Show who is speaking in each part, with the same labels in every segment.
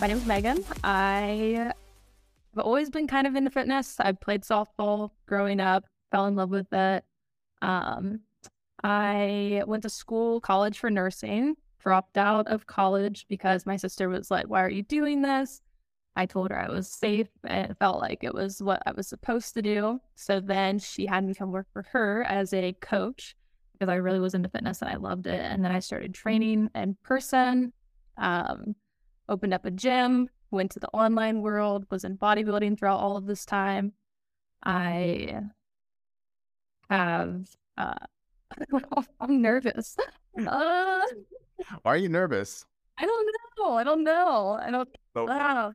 Speaker 1: My name is Megan. I have always been kind of into fitness. I played softball growing up, fell in love with it. Um, I went to school, college for nursing, dropped out of college because my sister was like, Why are you doing this? I told her I was safe and it felt like it was what I was supposed to do. So then she had me come work for her as a coach because I really was into fitness and I loved it. And then I started training in person, um, opened up a gym, went to the online world, was in bodybuilding throughout all of this time. I have, uh, I'm nervous. Uh,
Speaker 2: Why are you nervous?
Speaker 1: I don't know. I don't know. I don't.
Speaker 2: So-
Speaker 1: Uh,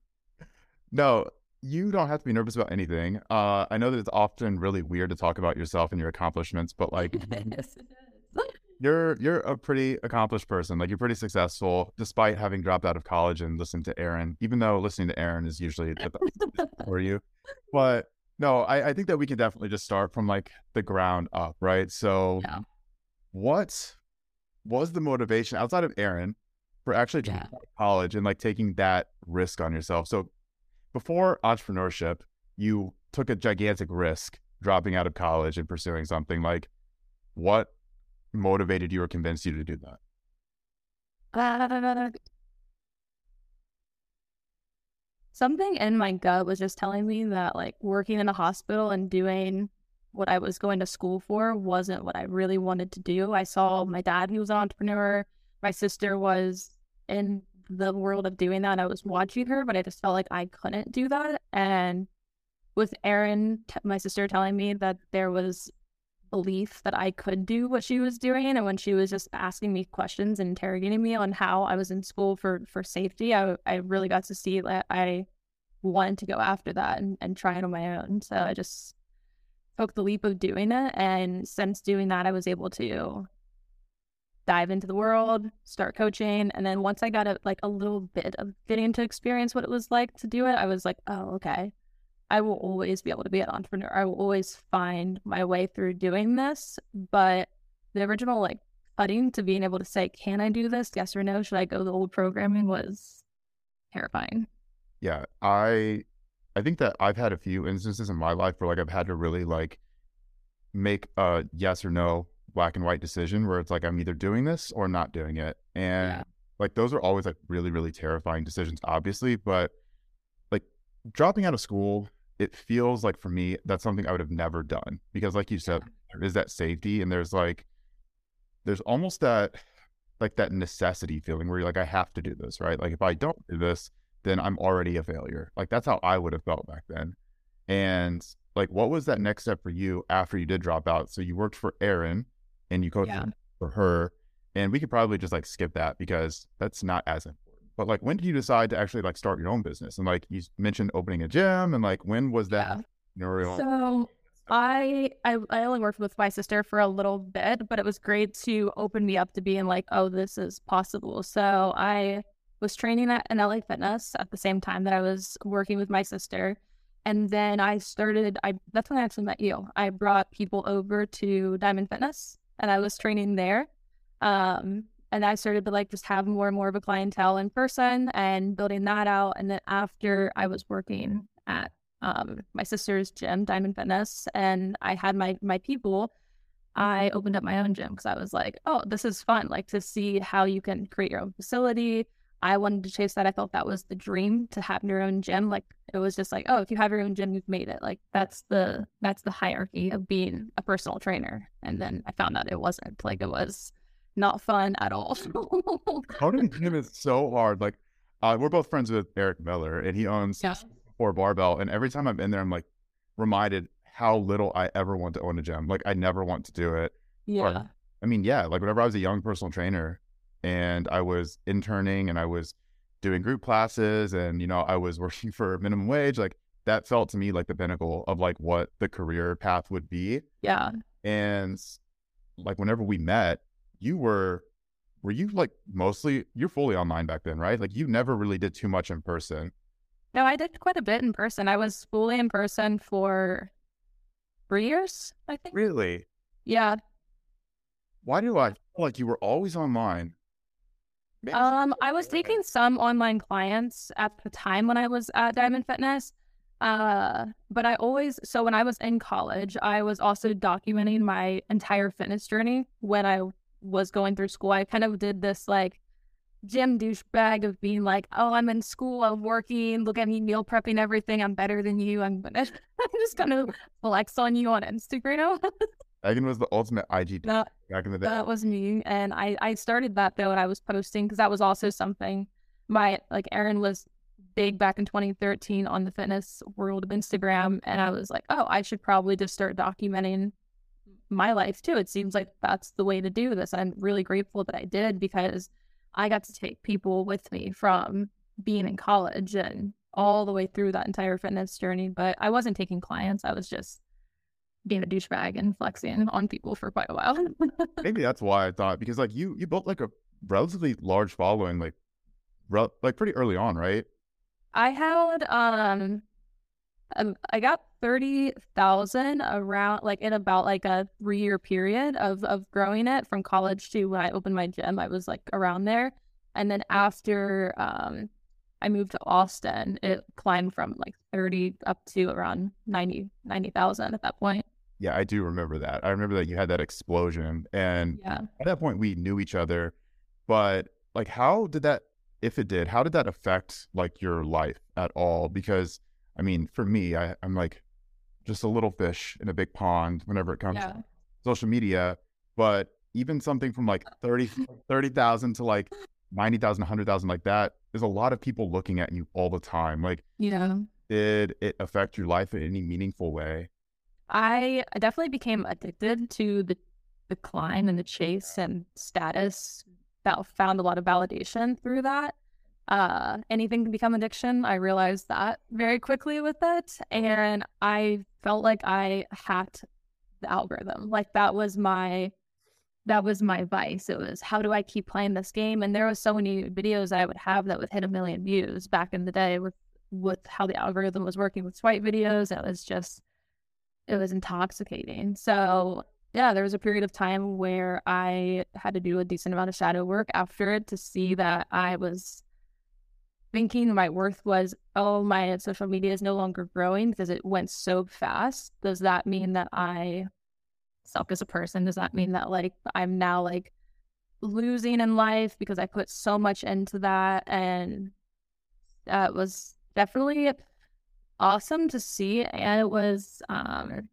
Speaker 2: No, you don't have to be nervous about anything. Uh, I know that it's often really weird to talk about yourself and your accomplishments, but like
Speaker 1: yes.
Speaker 2: You're you're a pretty accomplished person. Like you're pretty successful, despite having dropped out of college and listened to Erin. Even though listening to Erin is usually for you, but no, I, I think that we can definitely just start from like the ground up, right? So,
Speaker 1: Yeah.
Speaker 2: what was the motivation outside of Erin for actually
Speaker 1: Yeah.
Speaker 2: dropping out of college and like taking that risk on yourself? So, before entrepreneurship, you took a gigantic risk dropping out of college and pursuing something like what motivated you or convinced you to do that?
Speaker 1: Uh, something in my gut was just telling me that like working in a hospital and doing what I was going to school for wasn't what I really wanted to do. I saw my dad, he was an entrepreneur. My sister was in the world of doing that. I was watching her, but I just felt like I couldn't do that. And with Erin, t- my sister, telling me that there was belief that I could do what she was doing, and when she was just asking me questions and interrogating me on how I was in school for for safety, I I really got to see that I wanted to go after that and, and try it on my own. So I just took the leap of doing it, and since doing that, I was able to dive into the world, start coaching, and then once I got a, like a little bit of getting to experience what it was like to do it, I was like, oh okay, I will always be able to be an entrepreneur. I will always find my way through doing this. But the original like cutting to being able to say, can I do this? Yes or no? Should I go the old programming was terrifying.
Speaker 2: Yeah, I I think that I've had a few instances in my life where like I've had to really like make a yes or no black and white decision where it's like I'm either doing this or not doing it. And
Speaker 1: Yeah.
Speaker 2: like those are always like really really terrifying decisions obviously, but like dropping out of school, it feels like for me that's something I would have never done because like you said there is that safety and there's like there's almost that like that necessity feeling where you're like I have to do this, right? Like if I don't do this, then I'm already a failure. Like that's how I would have felt back then. And like what was that next step for you after you did drop out? So you worked for Erin and you coached
Speaker 1: Yeah.
Speaker 2: for her. And we could probably just like skip that because that's not as important. But like when did you decide to actually like start your own business? And like you mentioned opening a gym and like when was that entrepreneurial?
Speaker 1: So I, I I only worked with my sister for a little bit, but it was great to open me up to being like, oh, this is possible. So I was training at an LA Fitness at the same time that I was working with my sister. And then I started I that's when I actually met you. I brought people over to Diamond Fitness and I was training there. Um and I started to like just have more and more of a clientele in person and building that out. And then after I was working at um, my sister's gym, Diamond Fitness, and I had my my people. I opened up my own gym because I was like, oh, this is fun, like to see how you can create your own facility. I wanted to chase that. I thought that was the dream to have your own gym. Like it was just like, oh, if you have your own gym, you've made it. Like that's the that's the hierarchy of being a personal trainer. And then I found out it wasn't. Like it was not fun at all.
Speaker 2: A gym is so hard. Like uh, we're both friends with Eric Miller and he owns
Speaker 1: Yeah.
Speaker 2: four barbell. And every time I'm in there, I'm like reminded how little I ever want to own a gym. Like I never want to do it.
Speaker 1: yeah.
Speaker 2: I mean, yeah, like whenever I was a young personal trainer and I was interning and I was doing group classes and, you know, I was working for minimum wage, like that felt to me like the pinnacle of like what the career path would be.
Speaker 1: Yeah.
Speaker 2: And like whenever we met, you were, were you like mostly, you're fully online back then, right? Like you never really did too much in person.
Speaker 1: No, I did quite a bit in person. I was fully in person for three years, I think.
Speaker 2: Really?
Speaker 1: Yeah.
Speaker 2: Why do I feel like you were always online?
Speaker 1: Um, I was taking some online clients at the time when I was at Diamond Fitness. Uh, but I always so when I was in college, I was also documenting my entire fitness journey when I was going through school. I kind of did this like gym douchebag of being like, "Oh, I'm in school, I'm working. Look at me meal prepping everything. I'm better than you. I'm gonna, I'm just gonna flex on you on Instagram."
Speaker 2: Megan was the ultimate IG
Speaker 1: that,
Speaker 2: back in the day.
Speaker 1: That was me, and I I started that though, and I was posting because that was also something. My like Erin was big back in 2013 on the fitness world of Instagram, and I was like, oh, I should probably just start documenting my life too. It seems like that's the way to do this. I'm really grateful that I did because I got to take people with me from being in college and all the way through that entire fitness journey. But I wasn't taking clients. I was just being a douchebag and flexing on people for quite a while.
Speaker 2: Maybe that's why I thought because like you you built like a relatively large following like re- like pretty early on, right?
Speaker 1: I had um, um I got thirty thousand around like in about like a three year period of of growing it from college to when I opened my gym. I was like around there, and then after um I moved to Austin, it climbed from like thirty up to around 90 90,000 at that point.
Speaker 2: Yeah, I do remember that. I remember that you had that explosion, and
Speaker 1: yeah.
Speaker 2: at that point we knew each other. But like, how did that if it did, how did that affect like your life at all? Because I mean, for me, I, I'm like just a little fish in a big pond whenever it comes
Speaker 1: yeah.
Speaker 2: to social media. But even something from like 30 30,000 to like 90,000, 100,000 like that, there's a lot of people looking at you all the time. Like,
Speaker 1: yeah.
Speaker 2: Did it affect your life in any meaningful way?
Speaker 1: I definitely became addicted to the the climb and the chase and status that found a lot of validation through that. Uh, anything can become addiction. I realized that very quickly with it. And I felt like I hacked the algorithm. Like that was my that was my vice. It was how do I keep playing this game? And there was so many videos I would have that would hit a million views back in the day with with how the algorithm was working with swipe videos. It was just it was intoxicating. So yeah, there was a period of time where I had to do a decent amount of shadow work after it to see mm-hmm. that I was thinking my worth was, oh, my social media is no longer growing because it went so fast. Does that mean that I suck as a person? Does that mean that like I'm now like losing in life because I put so much into that? And that was definitely awesome to see. And it was um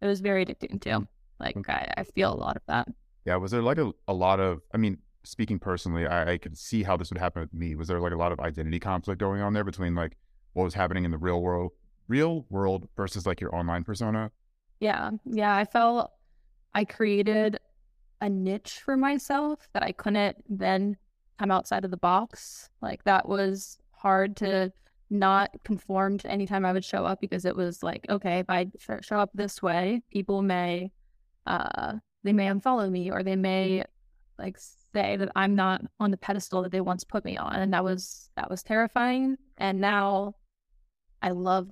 Speaker 1: it was very addicting too. Like I, I feel a lot of that.
Speaker 2: Yeah. Was there like a, a lot of, I mean, speaking personally, I, I could see how this would happen with me. Was there like a lot of identity conflict going on there between like what was happening in the real world, real world versus like your online persona?
Speaker 1: Yeah. Yeah. I felt I created a niche for myself that I couldn't then come outside of the box. Like that was hard to not conform to anytime I would show up because it was like, okay, if I show up this way, people may, uh, they may unfollow me or they may like say that I'm not on the pedestal that they once put me on. And that was, that was terrifying. And now I love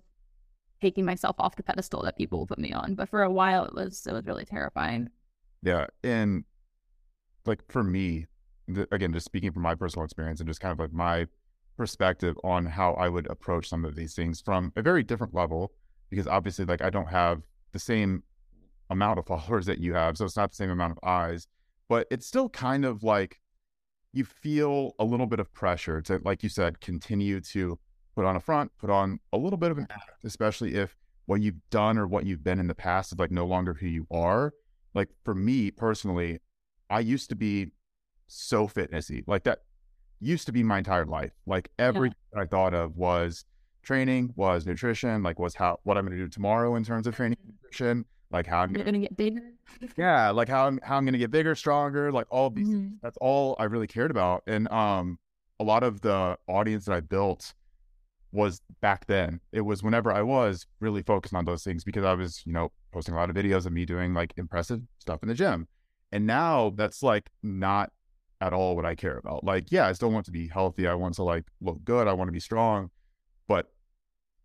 Speaker 1: taking myself off the pedestal that people put me on. But for a while it was, it was really terrifying.
Speaker 2: Yeah. And like for me, again, just speaking from my personal experience and just kind of like my perspective on how I would approach some of these things from a very different level because obviously like I don't have the same amount of followers that you have so it's not the same amount of eyes but it's still kind of like you feel a little bit of pressure to like you said continue to put on a front put on a little bit of an act especially if what you've done or what you've been in the past is like no longer who you are like for me personally I used to be so fitnessy like that used to be my entire life. Like everything yeah. I thought of was training, was nutrition, like was how what I'm going to do tomorrow in terms of training nutrition, like how I'm
Speaker 1: going to get bigger.
Speaker 2: yeah, like how I'm how I'm going to get bigger, stronger, like all these. Mm-hmm. That's all I really cared about, and um, a lot of the audience that I built was back then. It was whenever I was really focused on those things because I was, you know, posting a lot of videos of me doing like impressive stuff in the gym. And now that's like not at all what I care about. Like, yeah, I still want to be healthy. I want to like look good. I want to be strong, but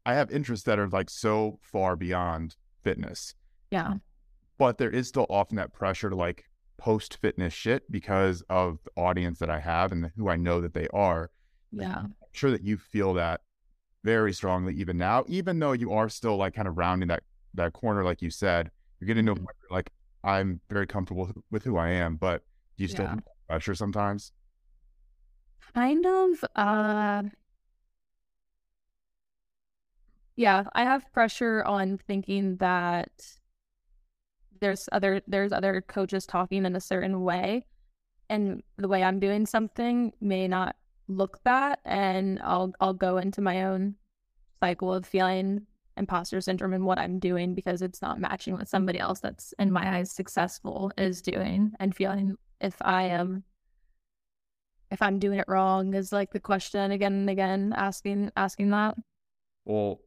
Speaker 2: I have interests that are like so far beyond fitness.
Speaker 1: Yeah.
Speaker 2: But there is still often that pressure to like post fitness shit because of the audience that I have and who I know that they are.
Speaker 1: Yeah.
Speaker 2: I'm sure that you feel that very strongly even now, even though you are still like kind of rounding that that corner, like you said, you're getting to a
Speaker 1: Mhm.
Speaker 2: like I'm very comfortable with- who I am, but do you still
Speaker 1: Yeah.
Speaker 2: feel pressure sometimes?
Speaker 1: Kind of uh yeah, I have pressure on thinking that there's other there's other coaches talking in a certain way and the way I'm doing something may not look that and I'll I'll go into my own cycle of feeling imposter syndrome in what I'm doing because it's not matching what somebody else that's in my eyes successful is doing and feeling if I am if I'm doing it wrong is like the question again and again asking asking that.
Speaker 2: Well,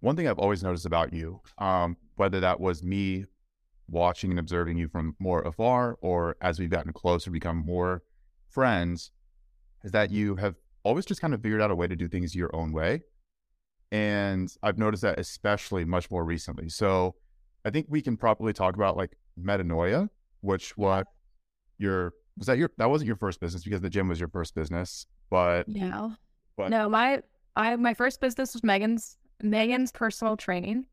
Speaker 2: one thing I've always noticed about you, um, whether that was me watching and observing you from more afar or as we've gotten closer, become more friends, is that you have always just kind of figured out a way to do things your own way. And I've noticed that especially much more recently. So I think we can probably talk about like metanoia, which what your was that your that wasn't your first business because the gym was your first business, but
Speaker 1: Yeah.
Speaker 2: But-
Speaker 1: no, my I my first business was Megan's Megan's personal training.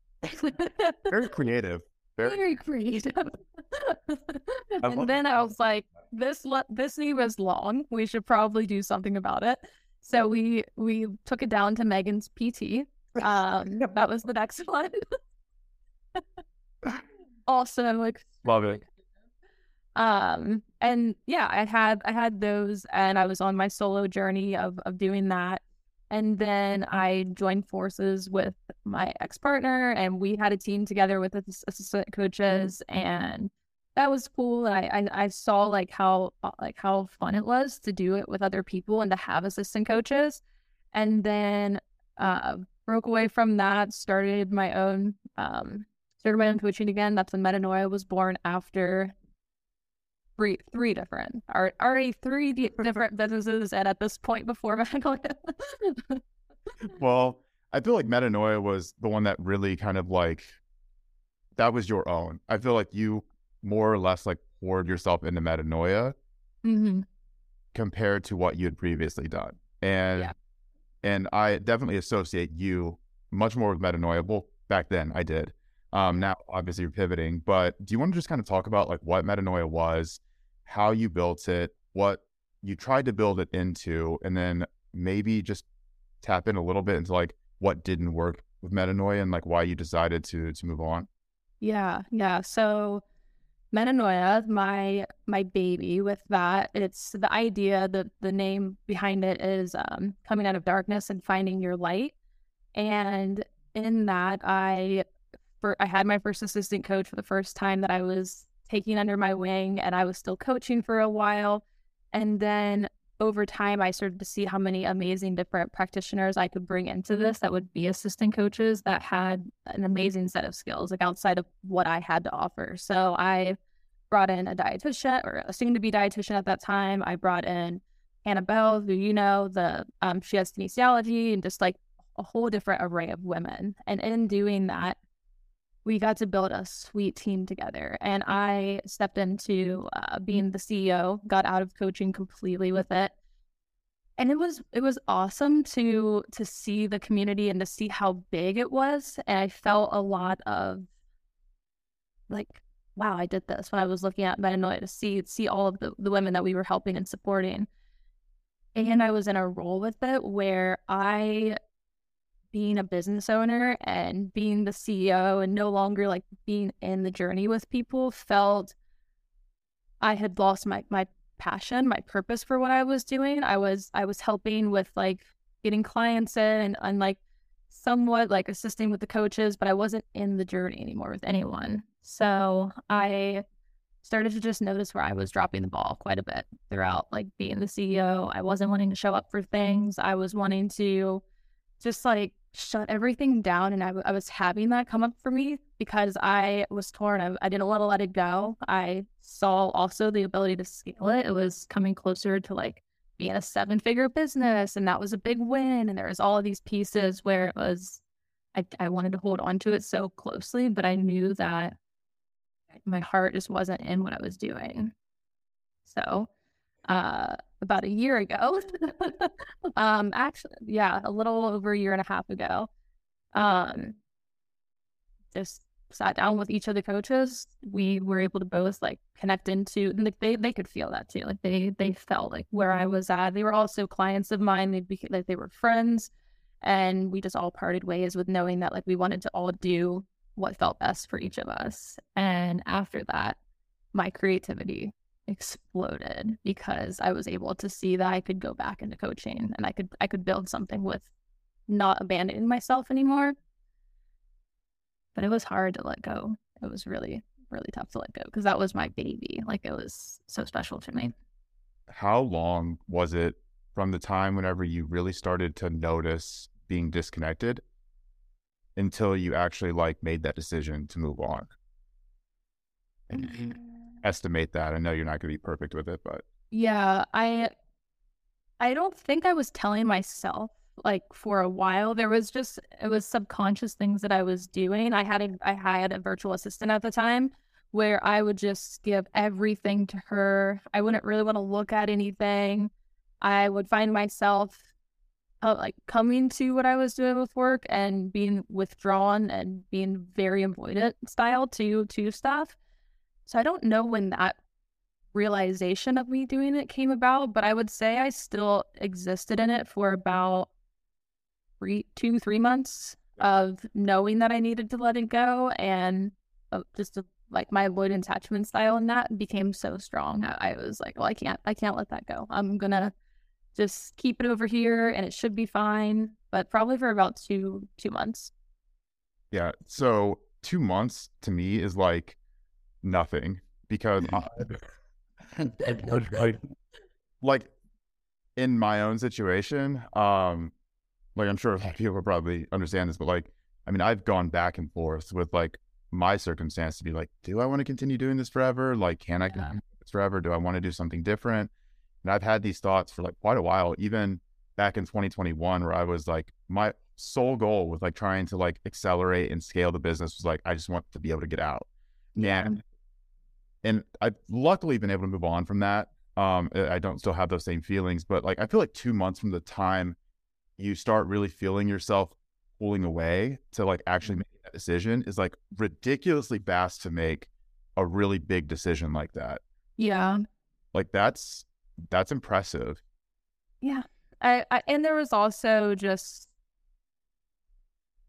Speaker 2: very creative. Very
Speaker 1: creative. and then I was like, this le- this name is long. We should probably do something about it. So we we took it down to Megan's PT. Um, that was the next one. also, like
Speaker 2: love it.
Speaker 1: um and yeah i had i had those and i was on my solo journey of of doing that and then i joined forces with my ex-partner and we had a team together with assistant coaches and that was cool. I, I i saw like how uh, like how fun it was to do it with other people and to have assistant coaches. And then uh broke away from that started my own um started my own coaching again. That's when metanoia was born after three three different are already three di- different businesses and at this point before Metanoia.
Speaker 2: Well, I feel like metanoia was the one that really kind of like that was your own. I feel like you more or less like poured yourself into metanoia
Speaker 1: mm-hmm.
Speaker 2: compared to what you had previously done. And
Speaker 1: Yeah.
Speaker 2: and I definitely associate you much more with metanoia. Well, back then I did. Um, now obviously you're pivoting, but do you want to just kind of talk about like what metanoia was, how you built it, what you tried to build it into, and then maybe just tap in a little bit into like what didn't work with metanoia and like why you decided to to move on.
Speaker 1: Yeah, yeah. So Metanoia, my my baby with that, it's the idea that the name behind it is um, coming out of darkness and finding your light. And in that, I for I had my first assistant coach for the first time that I was taking under my wing, and I was still coaching for a while. And then over time, I started to see how many amazing different practitioners I could bring into this that would be assistant coaches that had an amazing set of skills, like outside of what I had to offer. So I brought in a dietitian or a soon to be dietitian at that time. I brought in Annabelle, who you know, the um, she has kinesiology and just like a whole different array of women. And in doing that, we got to build a sweet team together. And I stepped into uh, being the CEO, got out of coaching completely with it. And it was it was awesome to to see the community and to see how big it was. And I felt a lot of like, wow, I did this when I was looking at Metanoia to see see all of the, the women that we were helping and supporting. And I was in a role with it where I being a business owner and being the CEO and no longer like being in the journey with people felt I had lost my my passion, my purpose for what I was doing. I was I was helping with like getting clients in and like somewhat like assisting with the coaches, but I wasn't in the journey anymore with anyone. So I started to just notice where I was dropping the ball quite a bit throughout like being the CEO. I wasn't wanting to show up for things. I was wanting to just like shut everything down and I, was having that come up for me because i was torn I, I didn't want to let it go. I saw also the ability to scale it it was coming closer to like being a seven figure business and that was a big win and there was all of these pieces where it was I, I wanted to hold on to it so closely but i knew that my heart just wasn't in what i was doing. So, uh, about a year ago, um, actually, yeah, a little over a year and a half ago, um, just sat down with each of the coaches. We were able to both like connect into, and they they could feel that too. Like they they felt like where I was at. They were also clients of mine. They became like they were friends, and we just all parted ways with knowing that like we wanted to all do what felt best for each of us. And after that, my creativity exploded because I was able to see that I could go back into coaching and I could I could build something with not abandoning myself anymore. But it was hard to let go. It was really really tough to let go because that was my baby. Like it was so special to me.
Speaker 2: How long was it from the time whenever you really started to notice being disconnected until you actually like made that decision to move on? And estimate that. I know you're not going to be perfect with it, but
Speaker 1: yeah, I I don't think I was telling myself like for a while. There was just it was subconscious things that I was doing. I had a I had a virtual assistant at the time where I would just give everything to her. I wouldn't really want to look at anything. I would find myself uh, like coming to what I was doing with work and being withdrawn and being very avoidant style to to stuff. So I don't know when that realization of me doing it came about, but I would say I still existed in it for about three, two, three months of knowing that I needed to let it go and uh, just a, like my avoidant attachment style and that became so strong. I, I was like, well, I can't, I can't let that go. I'm gonna just keep it over here and it should be fine. But probably for about two two months.
Speaker 2: Yeah. So two months to me is like nothing because I, like in my own situation, um, like I'm sure a lot of people probably understand this, but like I mean, I've gone back and forth with like my circumstance to be like, do I want to continue doing this forever? Like, can I yeah. continue this forever? Do I want to do something different? And I've had these thoughts for like quite a while, even back in 2021, where I was like, my sole goal with like trying to like accelerate and scale the business was like, I just want to be able to get out. Yeah. And, and I've luckily been able to move on from that. Um, I don't still have those same feelings, but like I feel like two months from the time you start really feeling yourself pulling away to like actually mm-hmm. make that decision is like ridiculously fast to make a really big decision like that.
Speaker 1: Yeah.
Speaker 2: Like that's that's impressive.
Speaker 1: Yeah. I, I and there was also just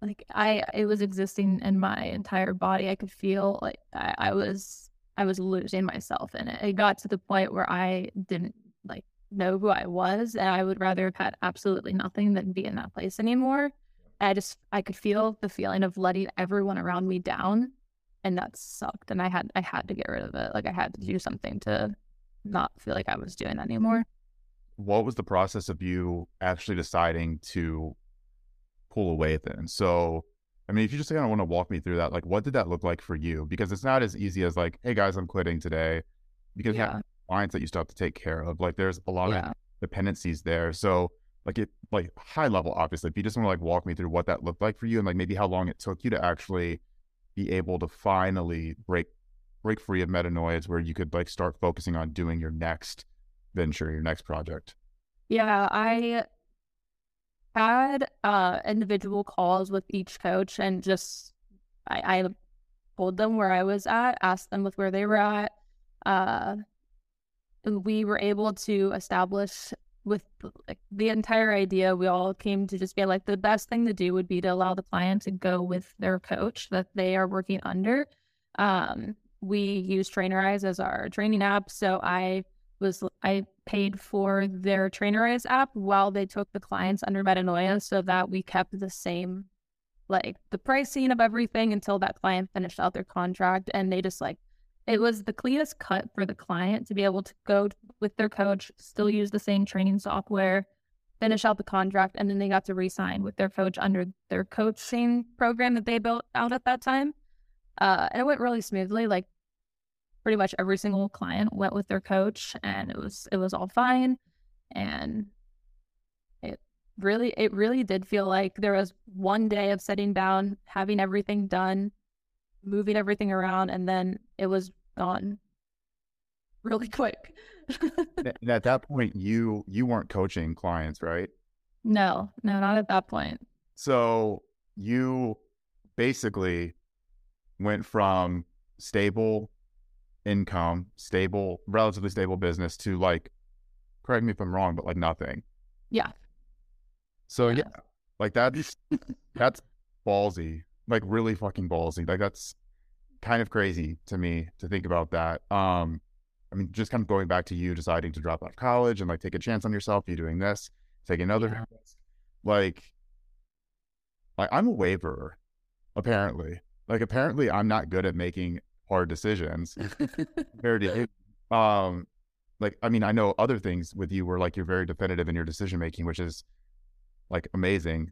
Speaker 1: like I it was existing in my entire body. I could feel like I, I was I was losing myself in it. It got to the point where I didn't like know who I was and I would rather have had absolutely nothing than be in that place anymore. I just I could feel the feeling of letting everyone around me down and that sucked and I had I had to get rid of it. Like I had to do something to not feel like I was doing that anymore.
Speaker 2: What was the process of you actually deciding to pull away then? So, I mean, if you just kind of want to walk me through that, like what did that look like for you? Because it's not as easy as like, hey guys, I'm quitting today. Because yeah. you have clients that you still have to take care of. Like there's a lot yeah. of dependencies there. So like it like high level, obviously, if you just want to like walk me through what that looked like for you and like maybe how long it took you to actually be able to finally break break free of metanoia where you could like start focusing on doing your next venture, your next project?
Speaker 1: Yeah, I had uh, individual calls with each coach and just I, I told them where I was at, asked them with where they were at. Uh, we were able to establish with like, the entire idea, we all came to just be like the best thing to do would be to allow the client to go with their coach that they are working under. Um, we use Trainerize as our training app. So I was I paid for their Trainerize app while they took the clients under Metanoia so that we kept the same like the pricing of everything until that client finished out their contract and they just like it was the cleanest cut for the client to be able to go with their coach, still use the same training software, finish out the contract, and then they got to resign with their coach under their coaching program that they built out at that time. Uh, and it went really smoothly. Like pretty much every single client went with their coach, and it was it was all fine. And it really it really did feel like there was one day of sitting down, having everything done, moving everything around, and then it was gone really quick.
Speaker 2: and at that point, you you weren't coaching clients, right?
Speaker 1: no, no, not at that point.
Speaker 2: So you basically went from stable income, stable, relatively stable business to like, correct me if I'm wrong, but like nothing.
Speaker 1: Yeah.
Speaker 2: So
Speaker 1: Yeah.
Speaker 2: yeah, like that's that's ballsy, like really fucking ballsy. Like that's kind of crazy to me to think about that. Um, I mean, just kind of going back to you deciding to drop out of college and like take a chance on yourself, you doing this, take another
Speaker 1: Yeah.
Speaker 2: like like I'm a waverer, apparently. Like apparently I'm not good at making hard decisions compared to you. Um like I mean, I know other things with you where like you're very definitive in your decision making, which is like amazing.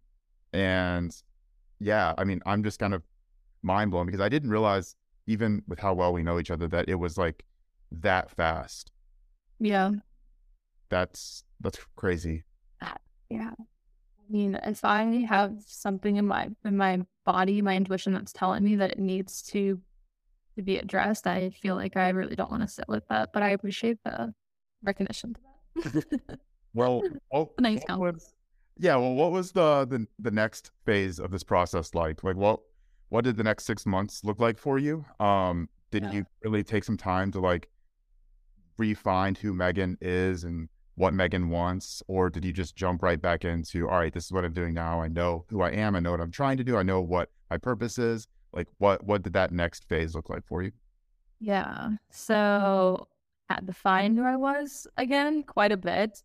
Speaker 2: And yeah, I mean, I'm just kind of mind blown because I didn't realize, even with how well we know each other, that it was like that fast.
Speaker 1: yeah.
Speaker 2: That's that's crazy.
Speaker 1: Yeah. I mean, if I have something in my in my body, my intuition that's telling me that it needs to to be addressed, I feel like I really don't want to sit with that. But I appreciate the recognition to that.
Speaker 2: Well, oh,
Speaker 1: Nice
Speaker 2: what was- yeah. Well, what was the, the the next phase of this process like? Like, what what did the next six months look like for you? Um, did
Speaker 1: Yeah.
Speaker 2: you really take some time to like refine who Megan is and what Megan wants, or did you just jump right back into, all right, this is what I'm doing now. I know who I am. I know what I'm trying to do. I know what my purpose is. Like, what what did that next phase look like for you?
Speaker 1: Yeah. So had to find who I was again quite a bit.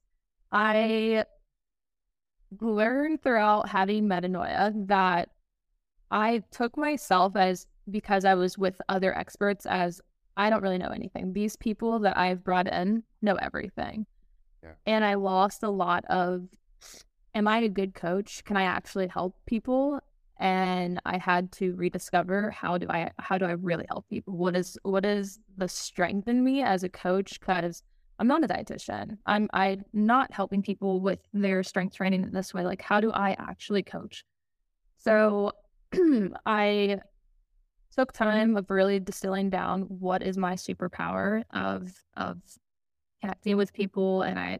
Speaker 1: I learned throughout having metanoia that I took myself as because I was with other experts as I don't really know anything. These people that I've brought in know everything.
Speaker 2: Yeah.
Speaker 1: And I lost a lot of am I a good coach? Can I actually help people? And I had to rediscover how do I how do I really help people? What is what is the strength in me as a coach? Because I'm not a dietitian. I'm I'm not helping people with their strength training in this way. Like how do I actually coach? So I took time of really distilling down what is my superpower of of connecting with people and I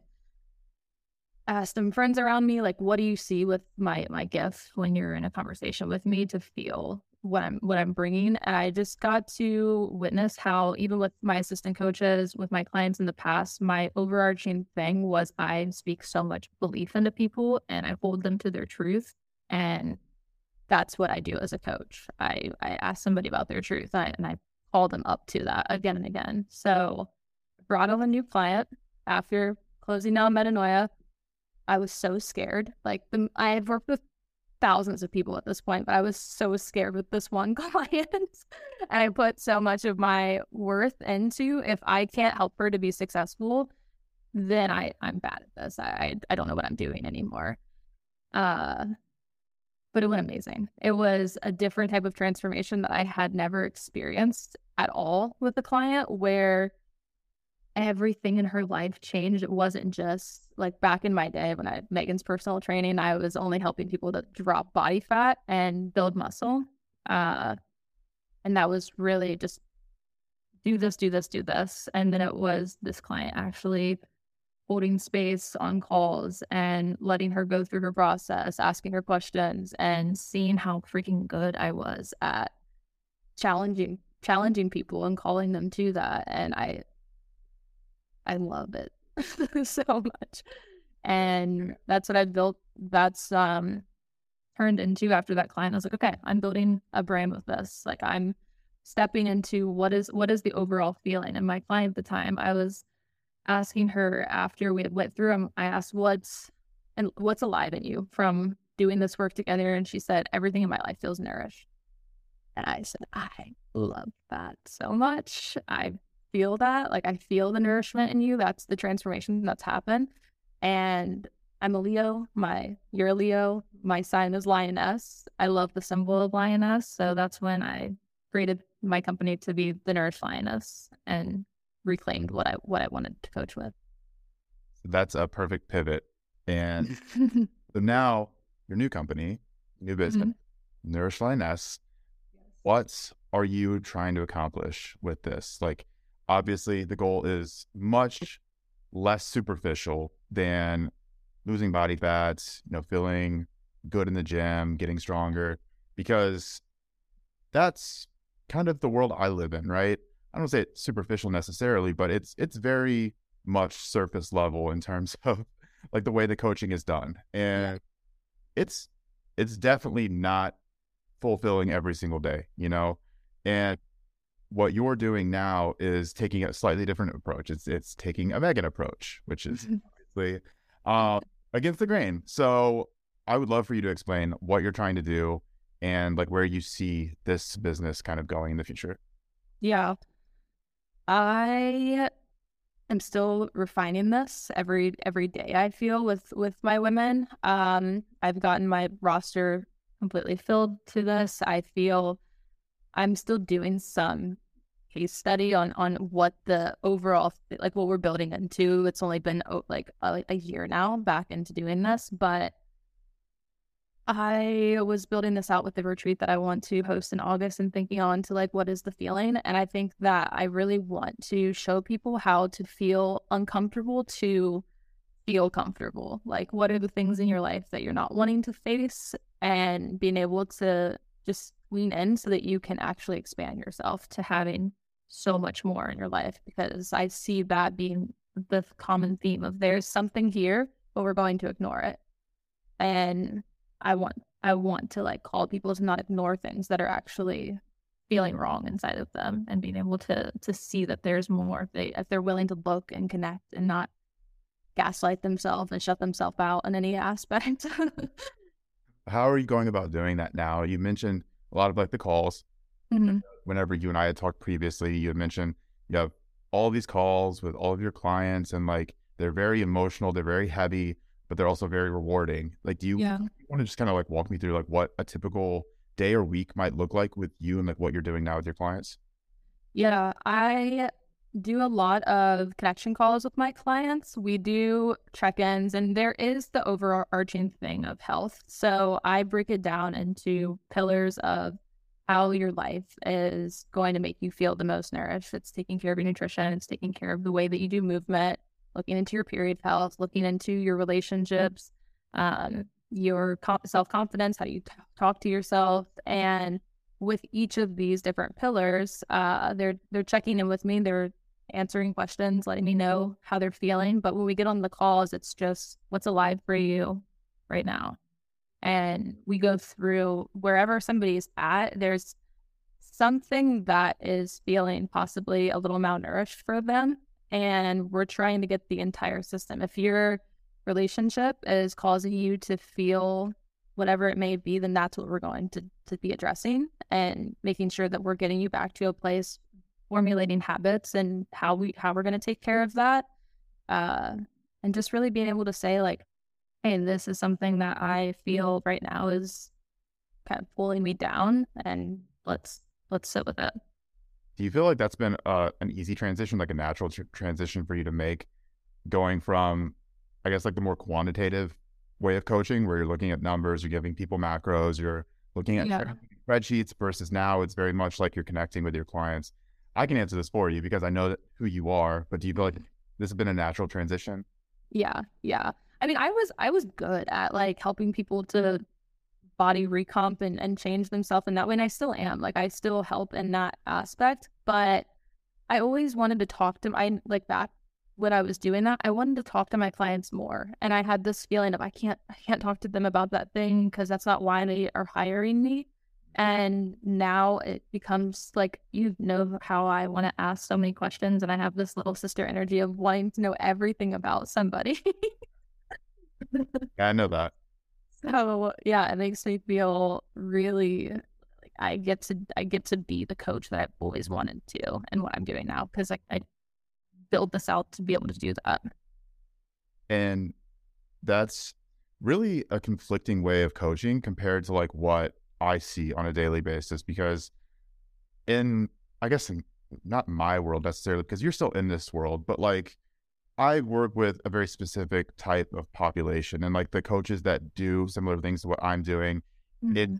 Speaker 1: asked some friends around me like what do you see with my my gift when you're in a conversation with me to feel what I'm what I'm bringing and I just got to witness how even with my assistant coaches with my clients in the past my overarching thing was I speak so much belief into people and I hold them to their truth and that's what I do as a coach. I, I ask somebody about their truth I, and I call them up to that again and again. So brought on a new client after closing down Metanoia. I was so scared. Like the, I had worked with thousands of people at this point, but I was so scared with this one client. and I put so much of my worth into if I can't help her to be successful, then I, I'm bad at this. I, I, I don't know what I'm doing anymore. Uh, but it went amazing. It was a different type of transformation that I had never experienced at all with the client where everything in her life changed. It wasn't just like back in my day when I had Megan's personal training, I was only helping people to drop body fat and build muscle. Uh, and that was really just do this, do this, do this. And then it was this client actually holding space on calls and letting her go through her process, asking her questions and seeing how freaking good I was at challenging challenging people and calling them to that and I I love it so much. And that's what I've built that's um turned into after that client. I was like, okay, I'm building a brand with this. Like I'm stepping into what is what is the overall feeling. And my client at the time, I was asking her after we had went through them, I asked what's and what's alive in you from doing this work together. And she said, everything in my life feels nourished. And I said, I love that so much. I feel that. Like I feel the nourishment in you. That's the transformation that's happened. And I'm a Leo. My you're a Leo. My sign is lioness. I love the symbol of lioness. So that's when I created my company to be the Nourished Lioness and reclaimed what I what I wanted to coach with.
Speaker 2: That's a perfect pivot. And so now your new company, new business, mm-hmm. Nourish Lioness, what are you trying to accomplish with this? Like, obviously, the goal is much less superficial than losing body fat, you know, feeling good in the gym, getting stronger, because that's kind of the world I live in, right? I don't say it's superficial necessarily, but it's it's very much surface level in terms of like the way the coaching is done. And it's it's definitely not fulfilling every single day, you know? And what you're doing now is taking a slightly different approach. It's it's taking a Megan approach, which is obviously uh, against the grain. So I would love for you to explain what you're trying to do and like where you see this business kind of going in the future.
Speaker 1: Yeah. I am still refining this every every day I feel with with my women. Um I've gotten my roster completely filled to this. I feel I'm still doing some case study on on what the overall like what we're building into. It's only been oh, like uh, a, a year now back into doing this, but I was building this out with the retreat that I want to host in August and thinking on to like what is the feeling. And I think that I really want to show people how to feel uncomfortable to feel comfortable. Like what are the things in your life that you're not wanting to face and being able to just lean in so that you can actually expand yourself to having so much more in your life because I see that being the common theme of there's something here, but we're going to ignore it. And I want I want to like call people to not ignore things that are actually feeling wrong inside of them and being able to to see that there's more if they if they're willing to look and connect and not gaslight themselves and shut themselves out in any aspect.
Speaker 2: How are you going about doing that now? You mentioned a lot of like the calls. Mm-hmm. Whenever you and I had talked previously, you had mentioned you have all these calls with all of your clients and like they're very emotional, they're very heavy, but they're also very rewarding. Like, do you, yeah. you want to just kind of like walk me through like what a typical day or week might look like with you and like what you're doing now with your clients?
Speaker 1: Yeah, I do a lot of connection calls with my clients. We do check ins, and there is the overarching thing of health. So I break it down into pillars of how your life is going to make you feel the most nourished. It's taking care of your nutrition, it's taking care of the way that you do movement, looking into your period health, looking into your relationships, um, your self confidence, how you t- talk to yourself, and with each of these different pillars, uh, they're they're checking in with me. They're answering questions, letting me know how they're feeling. But when we get on the calls, it's just what's alive for you right now. And we go through wherever somebody's at, there's something that is feeling possibly a little malnourished for them. And we're trying to get the entire system. If your relationship is causing you to feel whatever it may be, then that's what we're going to, to be addressing and making sure that we're getting you back to a place formulating habits and how we how we're going to take care of that uh and just really being able to say like hey this is something that i feel right now is kind of pulling me down and let's let's sit with it
Speaker 2: do you feel like that's been uh, an easy transition like a natural tr- transition for you to make going from i guess like the more quantitative way of coaching where you're looking at numbers you're giving people macros you're looking at yeah. spreadsheets versus now it's very much like you're connecting with your clients I can answer this for you because I know who you are, but do you feel like this has been a natural transition?
Speaker 1: Yeah, yeah. I mean, I was I was good at like helping people to body recomp and, and change themselves in that way. And I still am. Like I still help in that aspect. But I always wanted to talk to I like back when I was doing that, I wanted to talk to my clients more. And I had this feeling of I can't I can't talk to them about that thing because that's not why they are hiring me. Mm-hmm. And now it becomes like, you know, how I want to ask so many questions. And I have this little sister energy of wanting to know everything about somebody.
Speaker 2: yeah, I know that.
Speaker 1: So, yeah, it makes me feel really like I get to I get to be the coach that I've always wanted to and what I'm doing now because I, I built this out to be able to do that.
Speaker 2: And that's really a conflicting way of coaching compared to like what I see on a daily basis because in I guess in, not my world necessarily because you're still in this world, but like I work with a very specific type of population and like the coaches that do similar things to what I'm doing, mm-hmm. it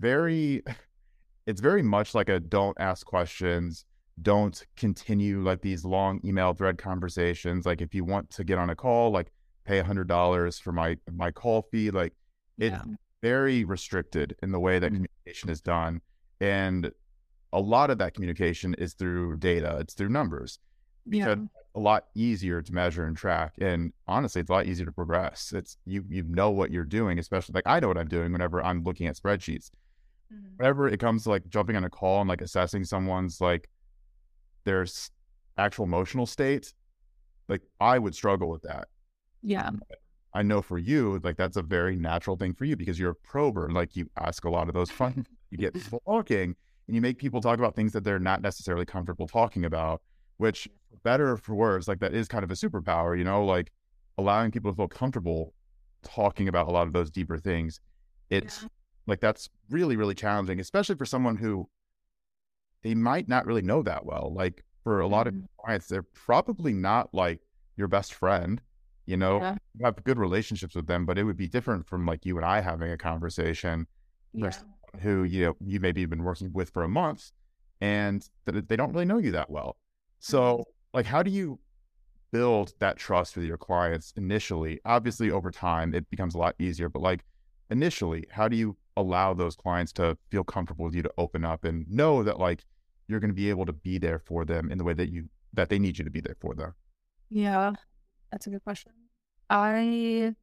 Speaker 2: very it's very much like a don't ask questions, don't continue like these long email thread conversations. Like if you want to get on a call, like pay a hundred dollars for my my call fee. Like it's
Speaker 1: Yeah.
Speaker 2: very restricted in the way that
Speaker 1: Mhm.
Speaker 2: communication is done. And a lot of that communication is through data, it's through numbers.
Speaker 1: Yeah.
Speaker 2: A lot easier to measure and track. And honestly, it's a lot easier to progress. It's you you know what you're doing, especially like I know what I'm doing whenever I'm looking at spreadsheets.
Speaker 1: Mhm.
Speaker 2: Whenever it comes to like jumping on a call and like assessing someone's like their actual emotional state, like I would struggle with that.
Speaker 1: Yeah.
Speaker 2: I know for you, like that's a very natural thing for you because you're a prober. Like you ask a lot of those fun, you get people talking and you make people talk about things that they're not necessarily comfortable talking about, which better or for worse, like that is kind of a superpower, you know, like allowing people to feel comfortable talking about a lot of those deeper things. It's
Speaker 1: Yeah.
Speaker 2: like that's really, really challenging, especially for someone who they might not really know that well. Like for a lot of
Speaker 1: Mhm.
Speaker 2: clients, they're probably not like your best friend, you know,
Speaker 1: Yeah.
Speaker 2: you have good relationships with them, but it would be different from like you and I having a conversation
Speaker 1: Yeah.
Speaker 2: Who you know you maybe have been working with for a month and that they don't really know you that well. Mm-hmm. So like how do you build that trust with your clients initially? Obviously over time it becomes a lot easier, but like initially, how do you allow those clients to feel comfortable with you to open up and know that like you're going to be able to be there for them in the way that you that they need you to be there for them?
Speaker 1: Yeah, that's a good question. I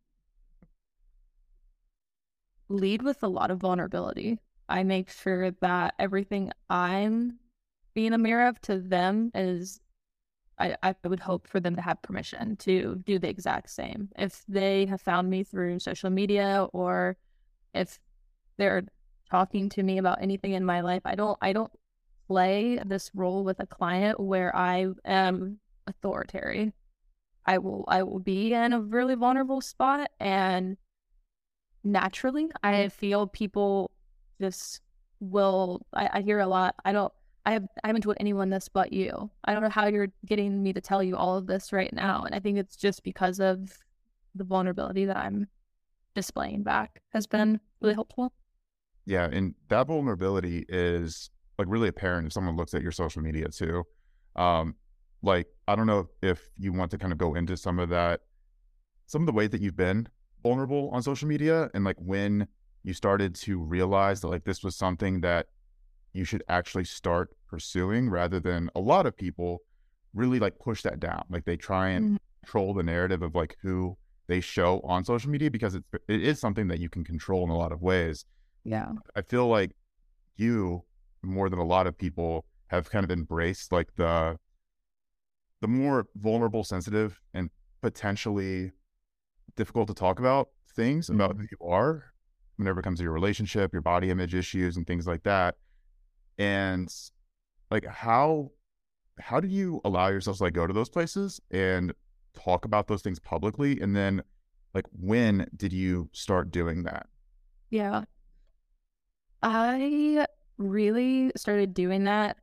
Speaker 1: lead with a lot of vulnerability. I make sure that everything I'm being a mirror of to them is, I, I would hope for them to have permission to do the exact same. If they have found me through social media or if they're talking to me about anything in my life, I don't, I don't play this role with a client where I am authoritarian. I will I will be in a really vulnerable spot and naturally I mm-hmm. feel people just will I, I hear a lot. I don't I have I haven't told anyone this but you. I don't know how you're getting me to tell you all of this right now. And I think it's just because of the vulnerability that I'm displaying back has been really helpful.
Speaker 2: Yeah, and that vulnerability is like really apparent if someone looks at your social media too. Um, like I don't know if you want to kind of go into some of that, some of the ways that you've been vulnerable on social media, and like when you started to realize that like this was something that you should actually start pursuing, rather than a lot of people really like push that down. Like they try and
Speaker 1: Mhm.
Speaker 2: control the narrative of like who they show on social media because it's it is something that you can control in a lot of ways.
Speaker 1: Yeah.
Speaker 2: I feel like you more than a lot of people have kind of embraced like the the more vulnerable, sensitive, and potentially difficult to talk about things about who you are whenever it comes to your relationship, your body image issues and things like that. And like how how do you allow yourself to like go to those places and talk about those things publicly? And then like when did you start doing that?
Speaker 1: Yeah. I really started doing that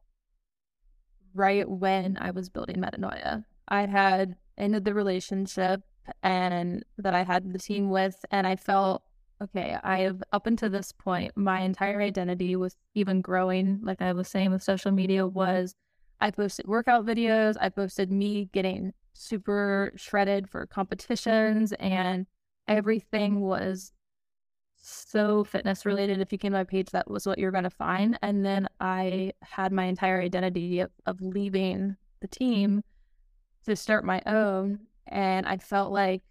Speaker 1: right when I was building metanoia. I had ended the relationship and that I had the team with, and I felt okay. I have up until this point, my entire identity was even growing. Like I was saying with social media, was I posted workout videos, I posted me getting super shredded for competitions, and everything was so fitness related. If you came to my page, that was what you're going to find. And then I had my entire identity of, of leaving the team to start my own. And I felt like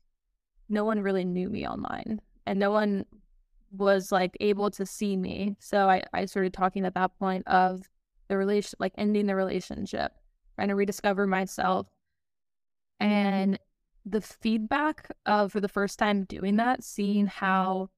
Speaker 1: no one really knew me online and no one was like able to see me. So I, I started talking at that point of the relation, like ending the relationship, trying to rediscover myself. Mm-hmm. And the feedback of for the first time doing that, seeing how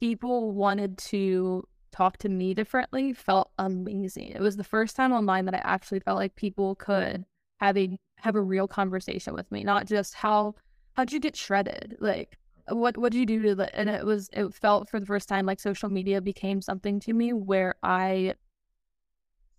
Speaker 1: people wanted to talk to me differently felt amazing. It was the first time online that I actually felt like people could have a have a real conversation with me, not just how how'd you get shredded? Like what what did you do to the and it was it felt for the first time like social media became something to me where I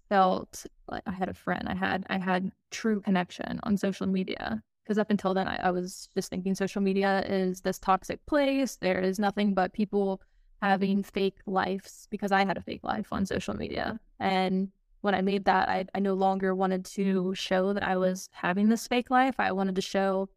Speaker 1: felt like I had a friend. I had I had true connection on social media. Because up until then I, I was just thinking social media is this toxic place. There is nothing but people having fake lives because I had a fake life on social media. And when I made that, I, I no longer wanted to show that I was having this fake life. I wanted to show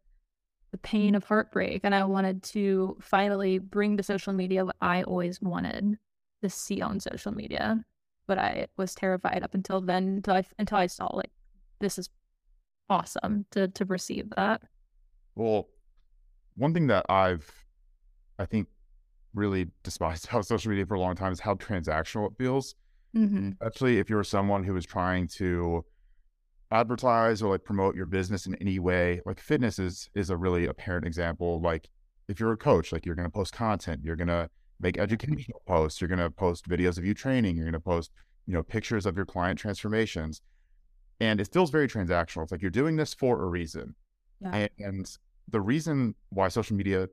Speaker 1: the pain of heartbreak. And I wanted to finally bring to social media what I always wanted to see on social media. But I was terrified up until then, until I, until I saw like, this is awesome to, to receive that.
Speaker 2: Well, one thing that I've, I think, really despised about social media for a long time is how transactional it feels.
Speaker 1: Mm-hmm.
Speaker 2: Especially if you're someone who is trying to advertise or like promote your business in any way. Like fitness is is a really apparent example. Like if you're a coach, like you're going to post content, you're going to make educational posts, you're going to post videos of you training, you're going to post you know pictures of your client transformations, and it feels very transactional. It's like you're doing this for a reason,
Speaker 1: Yeah.
Speaker 2: and, and the reason why social media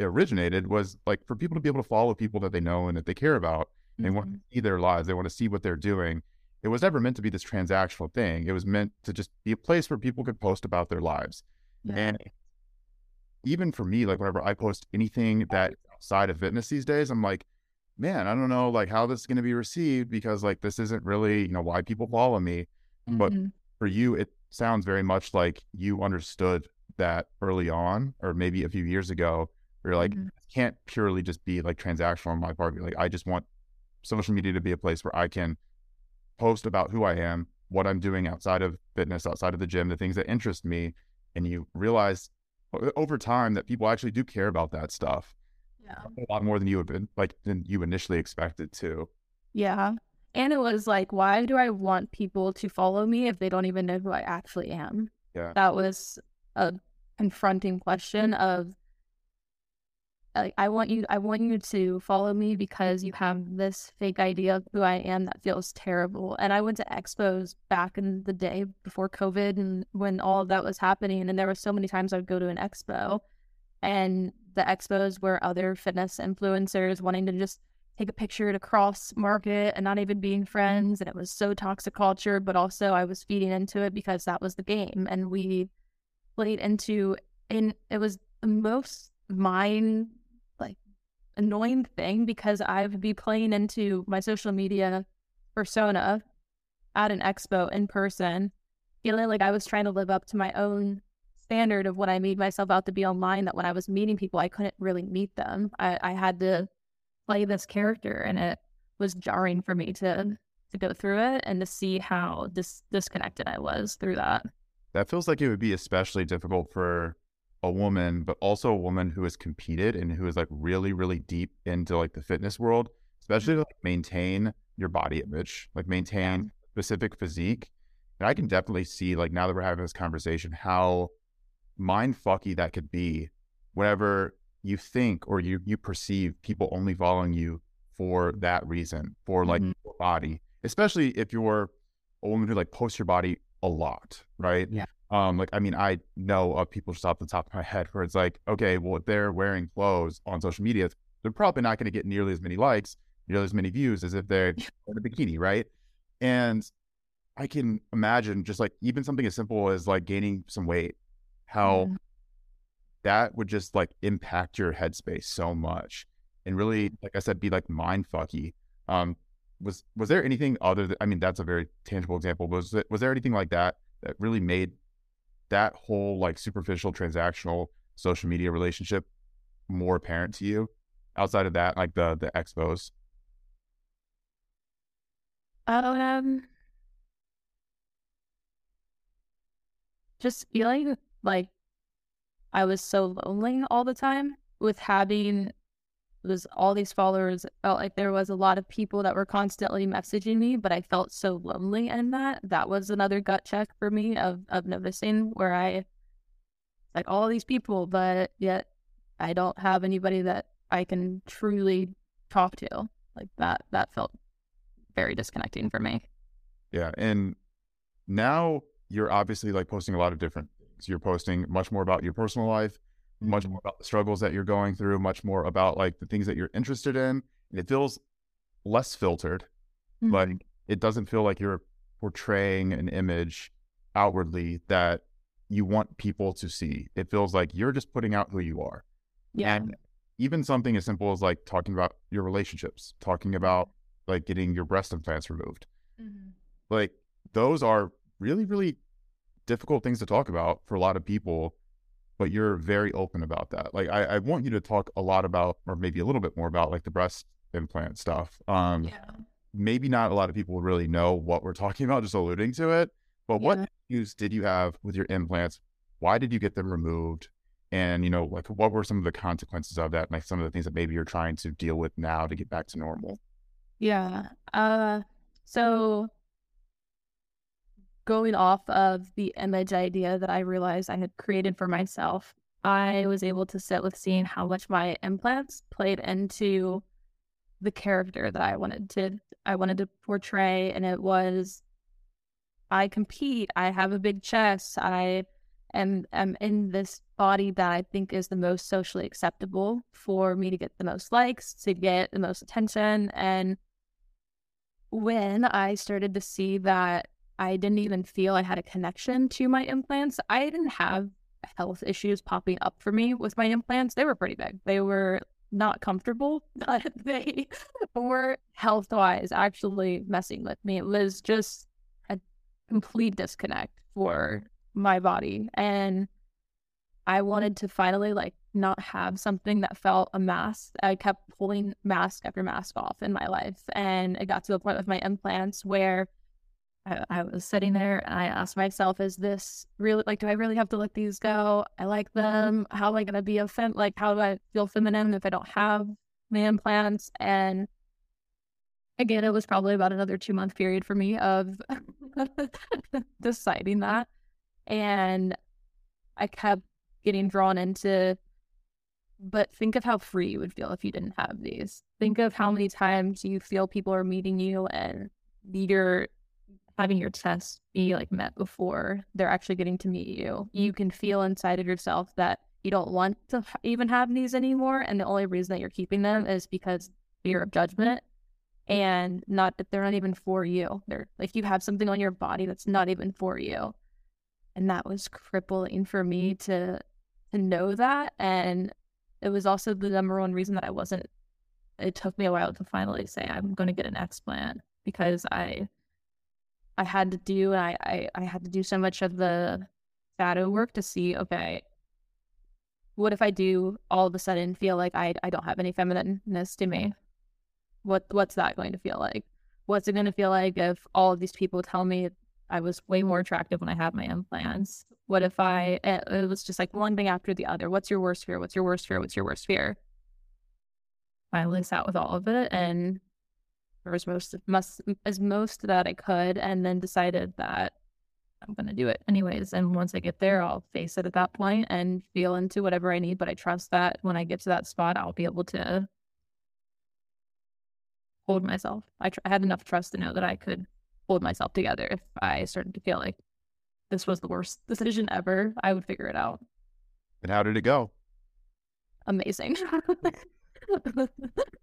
Speaker 2: originated was like for people to be able to follow people that they know and that they care about. and They want to mm-hmm. see their lives. They want to see what they're doing. It was never meant to be this transactional thing. It was meant to just be a place where people could post about their lives.
Speaker 1: Yeah.
Speaker 2: And even for me, like whenever I post anything that outside of fitness these days, I'm like, man, I don't know like how this is going to be received because like this isn't really, you know, why people follow me. But
Speaker 1: Mhm.
Speaker 2: for you, it sounds very much like you understood that early on, or maybe a few years ago. Where you're like,
Speaker 1: Mhm.
Speaker 2: it can't purely just be like transactional on my part. Like, I just want social media to be a place where I can post about who I am, what I'm doing outside of fitness, outside of the gym, the things that interest me. And you realize over time that people actually do care about that stuff
Speaker 1: yeah.
Speaker 2: a lot more than you had been like than you initially expected to.
Speaker 1: Yeah. And it was like, why do I want people to follow me if they don't even know who I actually am?
Speaker 2: Yeah.
Speaker 1: That was a confronting question of like I want you I want you to follow me because you have this fake idea of who I am that feels terrible. And I went to expos back in the day before COVID and when all that was happening and there were so many times I'd go to an expo and the expos were other fitness influencers wanting to just take a picture to cross market and not even being friends and it was so toxic culture but also i was feeding into it because that was the game and we played into and it was the most mind annoying thing because i would be playing into my social media persona at an expo in person feeling like i was trying to live up to my own standard of what i made myself out to be online that when i was meeting people i couldn't really meet them i, I had to play this character and it was jarring for me to to go through it and to see how dis- disconnected I was through that.
Speaker 2: That feels like it would be especially difficult for a woman, but also a woman who has competed and who is like really, really deep into like the fitness world, especially to like, maintain your body image, like maintain specific physique. And I can definitely see like now that we're having this conversation, how mind fucky that could be whenever you think or you you perceive people only following you for that reason, for like
Speaker 1: Mhm.
Speaker 2: your body, especially if you're a woman who like posts your body a lot, right?
Speaker 1: Yeah.
Speaker 2: Um, like I mean, I know of people just off the top of my head where it's like, okay, well, if they're wearing clothes on social media, they're probably not going to get nearly as many likes, nearly as many views as if they're in a bikini, right? And I can imagine just like even something as simple as like gaining some weight, how
Speaker 1: Mhm.
Speaker 2: that would just like impact your headspace so much and really like i said be like mind fucky um was was there anything other than i mean that's a very tangible example was it was there anything like that that really made that whole like superficial transactional social media relationship more apparent to you outside of that like the the expos?
Speaker 1: Um, just feeling like I was so lonely all the time with having was all these followers. Felt like there was a lot of people that were constantly messaging me, but I felt so lonely in that. That was another gut check for me of of noticing where I like all these people, but yet I don't have anybody that I can truly talk to. Like that that felt very disconnecting for me.
Speaker 2: Yeah. And now you're obviously like posting a lot of different things. You're posting much more about your personal life, much more about the struggles that you're going through, much more about like the things that you're interested in. And it feels less filtered.
Speaker 1: Mhm.
Speaker 2: Like it doesn't feel like you're portraying an image outwardly that you want people to see. It feels like you're just putting out who you are.
Speaker 1: yeah.
Speaker 2: And even something as simple as like talking about your relationships, talking about like getting your breast implants removed.
Speaker 1: Mhm.
Speaker 2: like those are really, really difficult things to talk about for a lot of people, but you're very open about that. Like I, I want you to talk a lot about, or maybe a little bit more about like the breast implant stuff. Um, yeah. maybe not a lot of people really know what we're talking about, just alluding to it. But yeah. what issues did you have with your implants? Why did you get them removed? And you know, like what were some of the consequences of that? Like some of the things that maybe you're trying to deal with now to get back to normal.
Speaker 1: Yeah. Uh so going off of the image idea that I realized I had created for myself, I was able to sit with seeing how much my implants played into the character that I wanted to I wanted to portray and it was I compete, I have a big chest, I am am in this body that I think is the most socially acceptable for me to get the most likes, to get the most attention and when I started to see that I didn't even feel I had a connection to my implants. I didn't have health issues popping up for me with my implants. They were pretty big. They were not comfortable, but they were health wise actually messing with me. It was just a complete disconnect for my body. And I wanted to finally like not have something that felt a mask. I kept pulling mask after mask off in my life. And it got to the point with my implants where I, was sitting there and I asked myself, is this really like, do I really have to let these go? I like them. How am I going to be a fem? Like, how do I feel feminine if I don't have my implants? And again, it was probably about another two month period for me of deciding that. And I kept getting drawn into, but think of how free you would feel if you didn't have these. Think of how many times you feel people are meeting you and you're having your test be like met before they're actually getting to meet you. You can feel inside of yourself that you don't want to even have these anymore. And the only reason that you're keeping them is because fear of judgment and not that they're not even for you. They're like you have something on your body that's not even for you. And that was crippling for me to to know that. And it was also the number one reason that I wasn't it took me a while to finally say I'm gonna get an explant because I I had to do. I, I, I had to do so much of the shadow work to see, okay, what if I do all of a sudden feel like I, I don't have any feminineness to me? What what's that going to feel like? What's it going to feel like if all of these people tell me I was way more attractive when I had my implants? What if I eh, it was just like one thing after the other? What's your worst fear? What's your worst fear? What's your worst fear? I Finally sat with all of it and or as most must as most that I could, and then decided that I'm gonna do it anyways. And once I get there, I'll face it at that point and feel into whatever I need. But I trust that when I get to that spot, I'll be able to hold myself. I, tr- I had enough trust to know that I could hold myself together if I started to feel like this was the worst decision ever. I would figure it out.
Speaker 2: And how did it go?
Speaker 1: Amazing.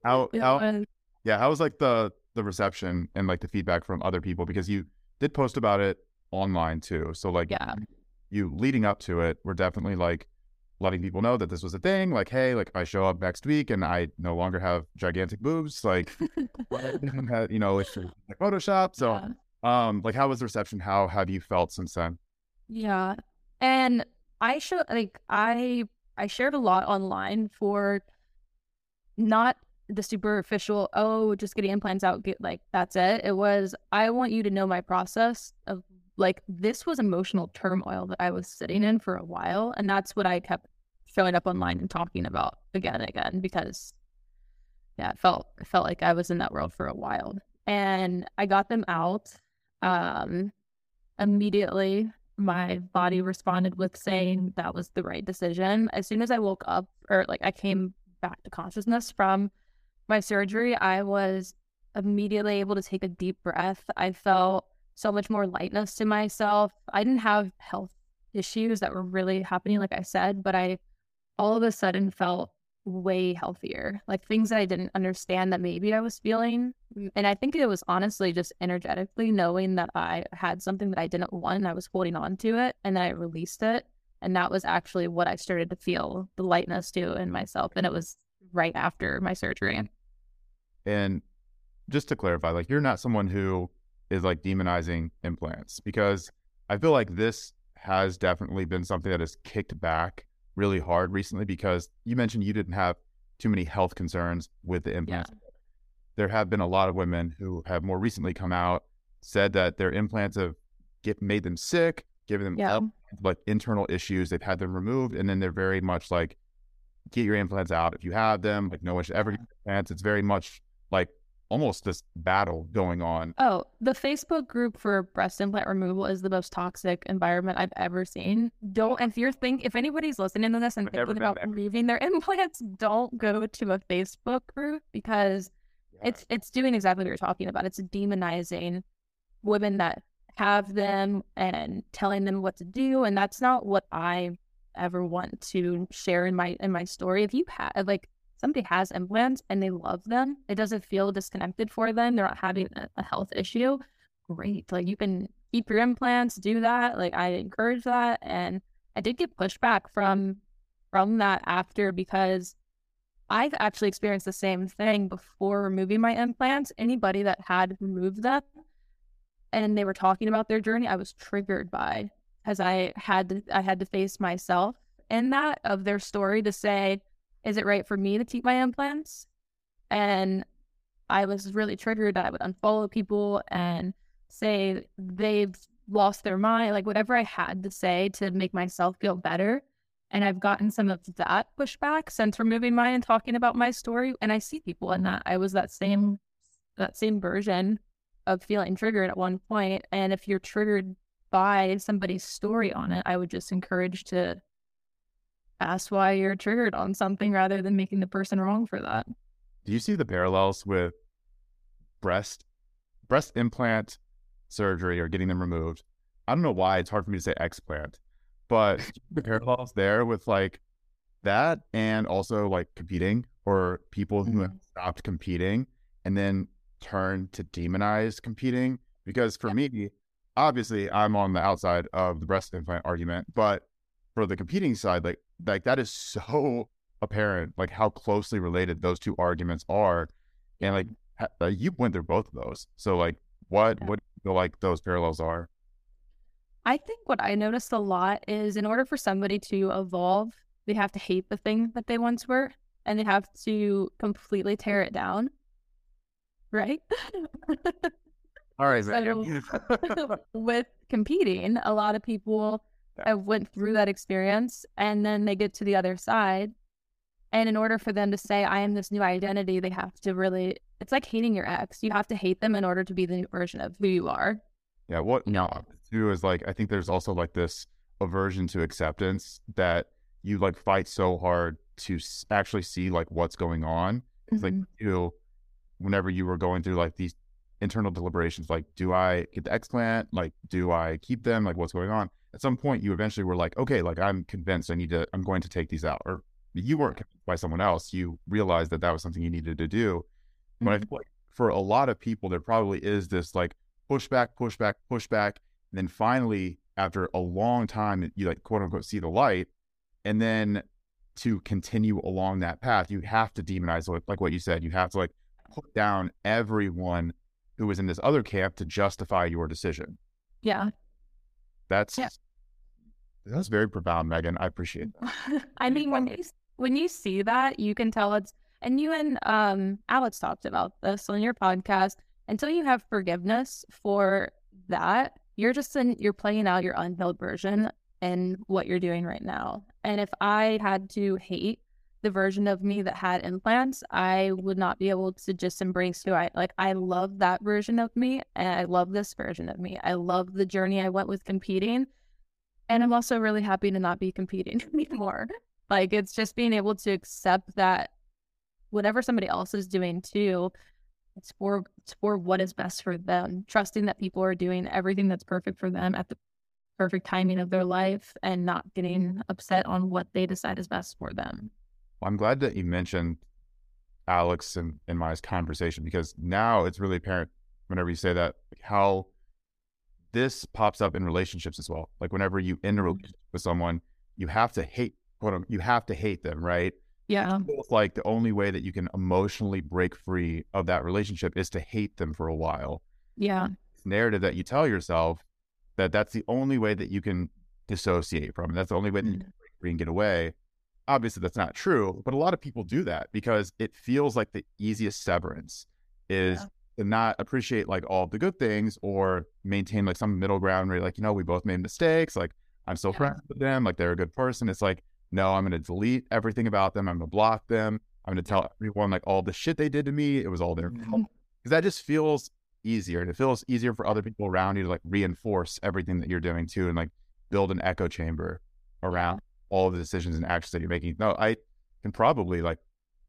Speaker 2: how how yeah, how was like the the reception and like the feedback from other people because you did post about it online too. So like
Speaker 1: yeah.
Speaker 2: you leading up to it, we're definitely like letting people know that this was a thing. Like, hey, like if I show up next week and I no longer have gigantic boobs, like you know, it's like Photoshop. So yeah. um like how was the reception? How have you felt since then?
Speaker 1: Yeah. And I show like I I shared a lot online for not the superficial, oh, just getting implants out, get like that's it. It was, I want you to know my process of like this was emotional turmoil that I was sitting in for a while. And that's what I kept showing up online and talking about again and again because yeah, it felt it felt like I was in that world for a while. And I got them out. Um immediately my body responded with saying that was the right decision. As soon as I woke up or like I came back to consciousness from my surgery, I was immediately able to take a deep breath. I felt so much more lightness to myself. I didn't have health issues that were really happening, like I said, but I all of a sudden felt way healthier. Like things that I didn't understand that maybe I was feeling. And I think it was honestly just energetically knowing that I had something that I didn't want and I was holding on to it and then I released it. And that was actually what I started to feel the lightness to in myself. And it was right after my surgery.
Speaker 2: And just to clarify, like you're not someone who is like demonizing implants because I feel like this has definitely been something that has kicked back really hard recently because you mentioned you didn't have too many health concerns with the implants. Yeah. There have been a lot of women who have more recently come out said that their implants have get, made them sick, given them yeah. like internal issues. They've had them removed, and then they're very much like, get your implants out if you have them. Like no one should ever get implants. It's very much like almost this battle going on.
Speaker 1: Oh, the Facebook group for breast implant removal is the most toxic environment I've ever seen. Don't if you're think if anybody's listening to this and thinking about there. removing their implants, don't go to a Facebook group because yeah. it's it's doing exactly what you're talking about. It's demonizing women that have them and telling them what to do, and that's not what I ever want to share in my in my story. If you have like somebody has implants and they love them, it doesn't feel disconnected for them. They're not having a, health issue. Great. Like you can keep your implants, do that. Like I encourage that. And I did get pushback from from that after because I've actually experienced the same thing before removing my implants. Anybody that had removed them and they were talking about their journey, I was triggered by as I had to, I had to face myself in that of their story to say, is it right for me to keep my implants? And I was really triggered that I would unfollow people and say they've lost their mind, like whatever I had to say to make myself feel better. And I've gotten some of that pushback since removing mine and talking about my story. And I see people in that. I was that same mm-hmm. that same version of feeling triggered at one point. And if you're triggered by somebody's story on it, I would just encourage to ask why you're triggered on something rather than making the person wrong for that.
Speaker 2: Do you see the parallels with breast breast implant surgery or getting them removed? I don't know why it's hard for me to say explant, but the parallels there with like that and also like competing or people who have mm-hmm. stopped competing and then turn to demonize competing. Because for me, obviously I'm on the outside of the breast implant argument, but for the competing side, like like that is so apparent, like how closely related those two arguments are, and like ha- uh, you went through both of those. So like, what yeah. what do you feel like those parallels are?
Speaker 1: I think what I noticed a lot is in order for somebody to evolve, they have to hate the thing that they once were, and they have to completely tear it down. Right.
Speaker 2: All right.
Speaker 1: So, with competing, a lot of people I went through that experience and then they get to the other side. And in order for them to say, I am this new identity, they have to really, it's like hating your ex. You have to hate them in order to be the new version of who you are.
Speaker 2: Yeah. What no. too is like, I think there's also like this aversion to acceptance that you like fight so hard to actually see like what's going on. It's mm-hmm. like, you know, whenever you were going through like these internal deliberations, like, do I get the explant? Like, do I keep them? Like, what's going on? At some point you eventually were like, okay, like I'm convinced I need to, I'm going to take these out. Or you weren't convinced by someone else. You realized that that was something you needed to do. Mm-hmm. But I mm-hmm. feel like for a lot of people, there probably is this like pushback, pushback, pushback. And then finally, after a long time, you like quote unquote see the light. And then to continue along that path, you have to demonize, like what you said, you have to like put down everyone who was in this other camp to justify your decision.
Speaker 1: Yeah.
Speaker 2: That's yeah. That's very profound, Megan. I appreciate
Speaker 1: that. I mean, when you when you see that, you can tell it's and you and um Alex talked about this on your podcast. Until you have forgiveness for that, you're just in you're playing out your unhealed version and what you're doing right now. And if I had to hate the version of me that had implants, I would not be able to just embrace who I like. I love that version of me and I love this version of me. I love the journey I went with competing and I'm also really happy to not be competing anymore. Like it's just being able to accept that whatever somebody else is doing too, it's for it's for what is best for them. Trusting that people are doing everything that's perfect for them at the perfect timing of their life and not getting upset on what they decide is best for them.
Speaker 2: Well, I'm glad that you mentioned Alex and in my conversation because now it's really apparent whenever you say that how this pops up in relationships as well. Like whenever you end a mm-hmm. relationship with someone, you have to hate quote you have to hate them, right?
Speaker 1: Yeah.
Speaker 2: It's like the only way that you can emotionally break free of that relationship is to hate them for a while.
Speaker 1: Yeah.
Speaker 2: narrative that you tell yourself that that's the only way that you can dissociate from. That's the only way that you
Speaker 1: Mm.
Speaker 2: can break free and get away. Obviously, that's not true, but a lot of people do that because it feels like the easiest severance is
Speaker 1: Yeah.
Speaker 2: To not appreciate like all the good things or maintain like some middle ground where you're like, you know, we both made mistakes. Like I'm still
Speaker 1: Yeah.
Speaker 2: friends with them. Like they're a good person. It's like, no, I'm going to delete everything about them. I'm going to block them. I'm going to tell everyone like all the shit they did to me. It was all their fault.
Speaker 1: Mhm.
Speaker 2: Because that just feels easier. And it feels easier for other people around you to like reinforce everything that you're doing too and like build an echo chamber around all the decisions and actions that you're making. No, I can probably like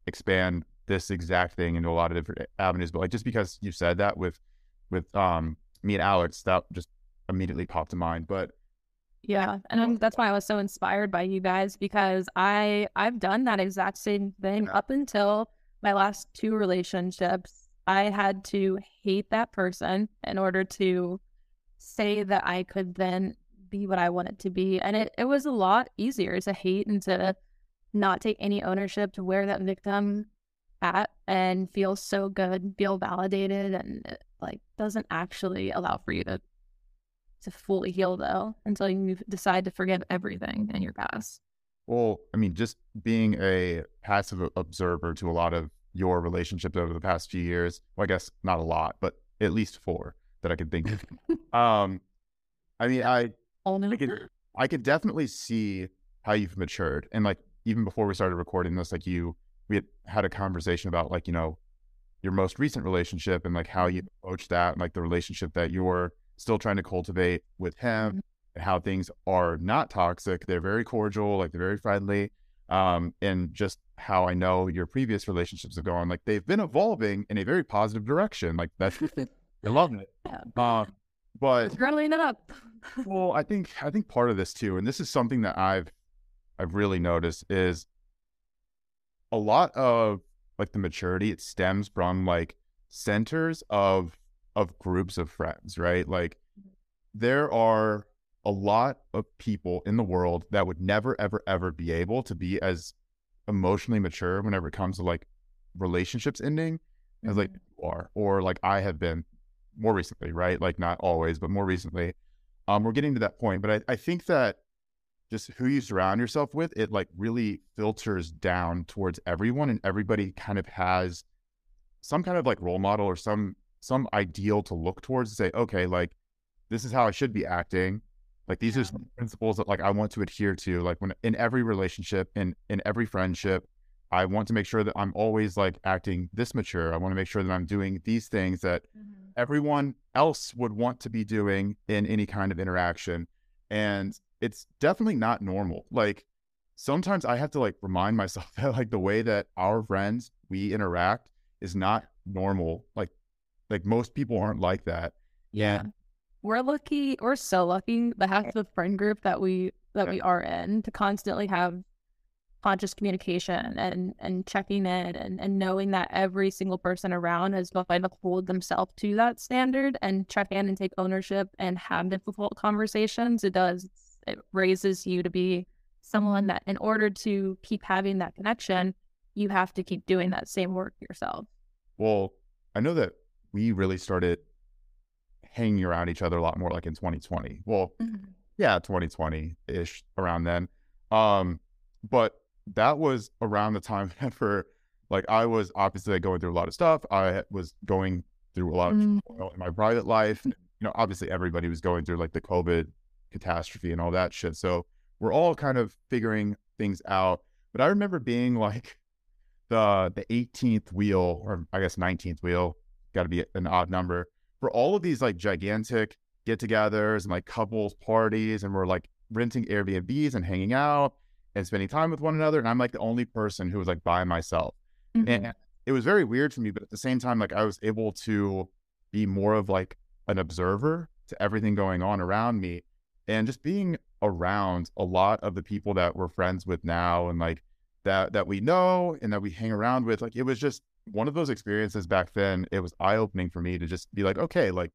Speaker 2: expand this exact thing into a lot of different avenues. But like just because you said that with with um me and Alex, that just immediately popped to mind. But
Speaker 1: Yeah, and I'm, that's why I was so inspired by you guys because I I've done that exact same thing
Speaker 2: Yeah.
Speaker 1: up until my last two relationships. I had to hate that person in order to say that I could then be what I wanted to be, and it it was a lot easier to hate and to not take any ownership to wear that victim at and feel so good, feel validated, and it, like doesn't actually allow for you to to fully heal though until you decide to forgive everything in your past.
Speaker 2: well, I mean, just being a passive observer to a lot of your relationships over the past few years. Well, I guess not a lot, but at least four that I could think of. um, I mean, I. I could I could definitely see how you've matured. And like even before we started recording this, like you we had had a conversation about like, you know, your most recent relationship and like how you approach that and like the relationship that you're still trying to cultivate with him
Speaker 1: Mhm.
Speaker 2: and how things are not toxic. They're very cordial, like they're very friendly. Um, and just how I know your previous relationships have gone, like they've been evolving in a very positive direction. Like that's I love it.
Speaker 1: Yeah.
Speaker 2: Um, but
Speaker 1: growing it up.
Speaker 2: well, I think I think part of this too, and this is something that I've I've really noticed is a lot of like the maturity it stems from like centers of of groups of friends, right? Like there are a lot of people in the world that would never ever ever be able to be as emotionally mature whenever it comes to like relationships ending as like you are or like I have been more recently, right? Like not always, but more recently. Um, we're getting to that point, but I, I think that just who you surround yourself with, it like really filters down towards everyone, and everybody kind of has some kind of like role model or some some ideal to look towards to say, okay, like this is how I should be acting. Like these are some principles that like I want to adhere to. Like when in every relationship, in in every friendship, I want to make sure that I'm always like acting this mature. I want to make sure that I'm doing these things that mm-hmm. everyone else would want to be doing in any kind of interaction. And it's definitely not normal. Like sometimes I have to like remind myself that like the way that our friends we interact is not normal. Like like most people aren't like that.
Speaker 1: Yeah. We're lucky, we're so lucky to have the friend group that we that
Speaker 2: Yeah.
Speaker 1: we are in to constantly have conscious communication and and checking in and, and knowing that every single person around is going to hold themselves to that standard and check in and take ownership and have difficult conversations. It does it raises you to be someone that in order to keep having that connection, you have to keep doing that same work yourself.
Speaker 2: Well, I know that we really started hanging around each other a lot more like in 2020. Well, yeah, 2020 ish around then. Um, but that was around the time for like I was obviously like, going through a lot of stuff. I was going through a lot of
Speaker 1: Mm.
Speaker 2: in my private life. You know, obviously everybody was going through like the COVID catastrophe and all that shit. So we're all kind of figuring things out. But I remember being like the the 18th wheel, or I guess 19th wheel, got to be an odd number for all of these like gigantic get-togethers and like couples parties, and we're like renting Airbnbs and hanging out and spending time with one another. And I'm like the only person who was like by myself.
Speaker 1: Mhm.
Speaker 2: And it was very weird for me, but at the same time, like I was able to be more of like an observer to everything going on around me and just being around a lot of the people that we're friends with now and like that that we know and that we hang around with like it was just one of those experiences back then it was eye-opening for me to just be like okay like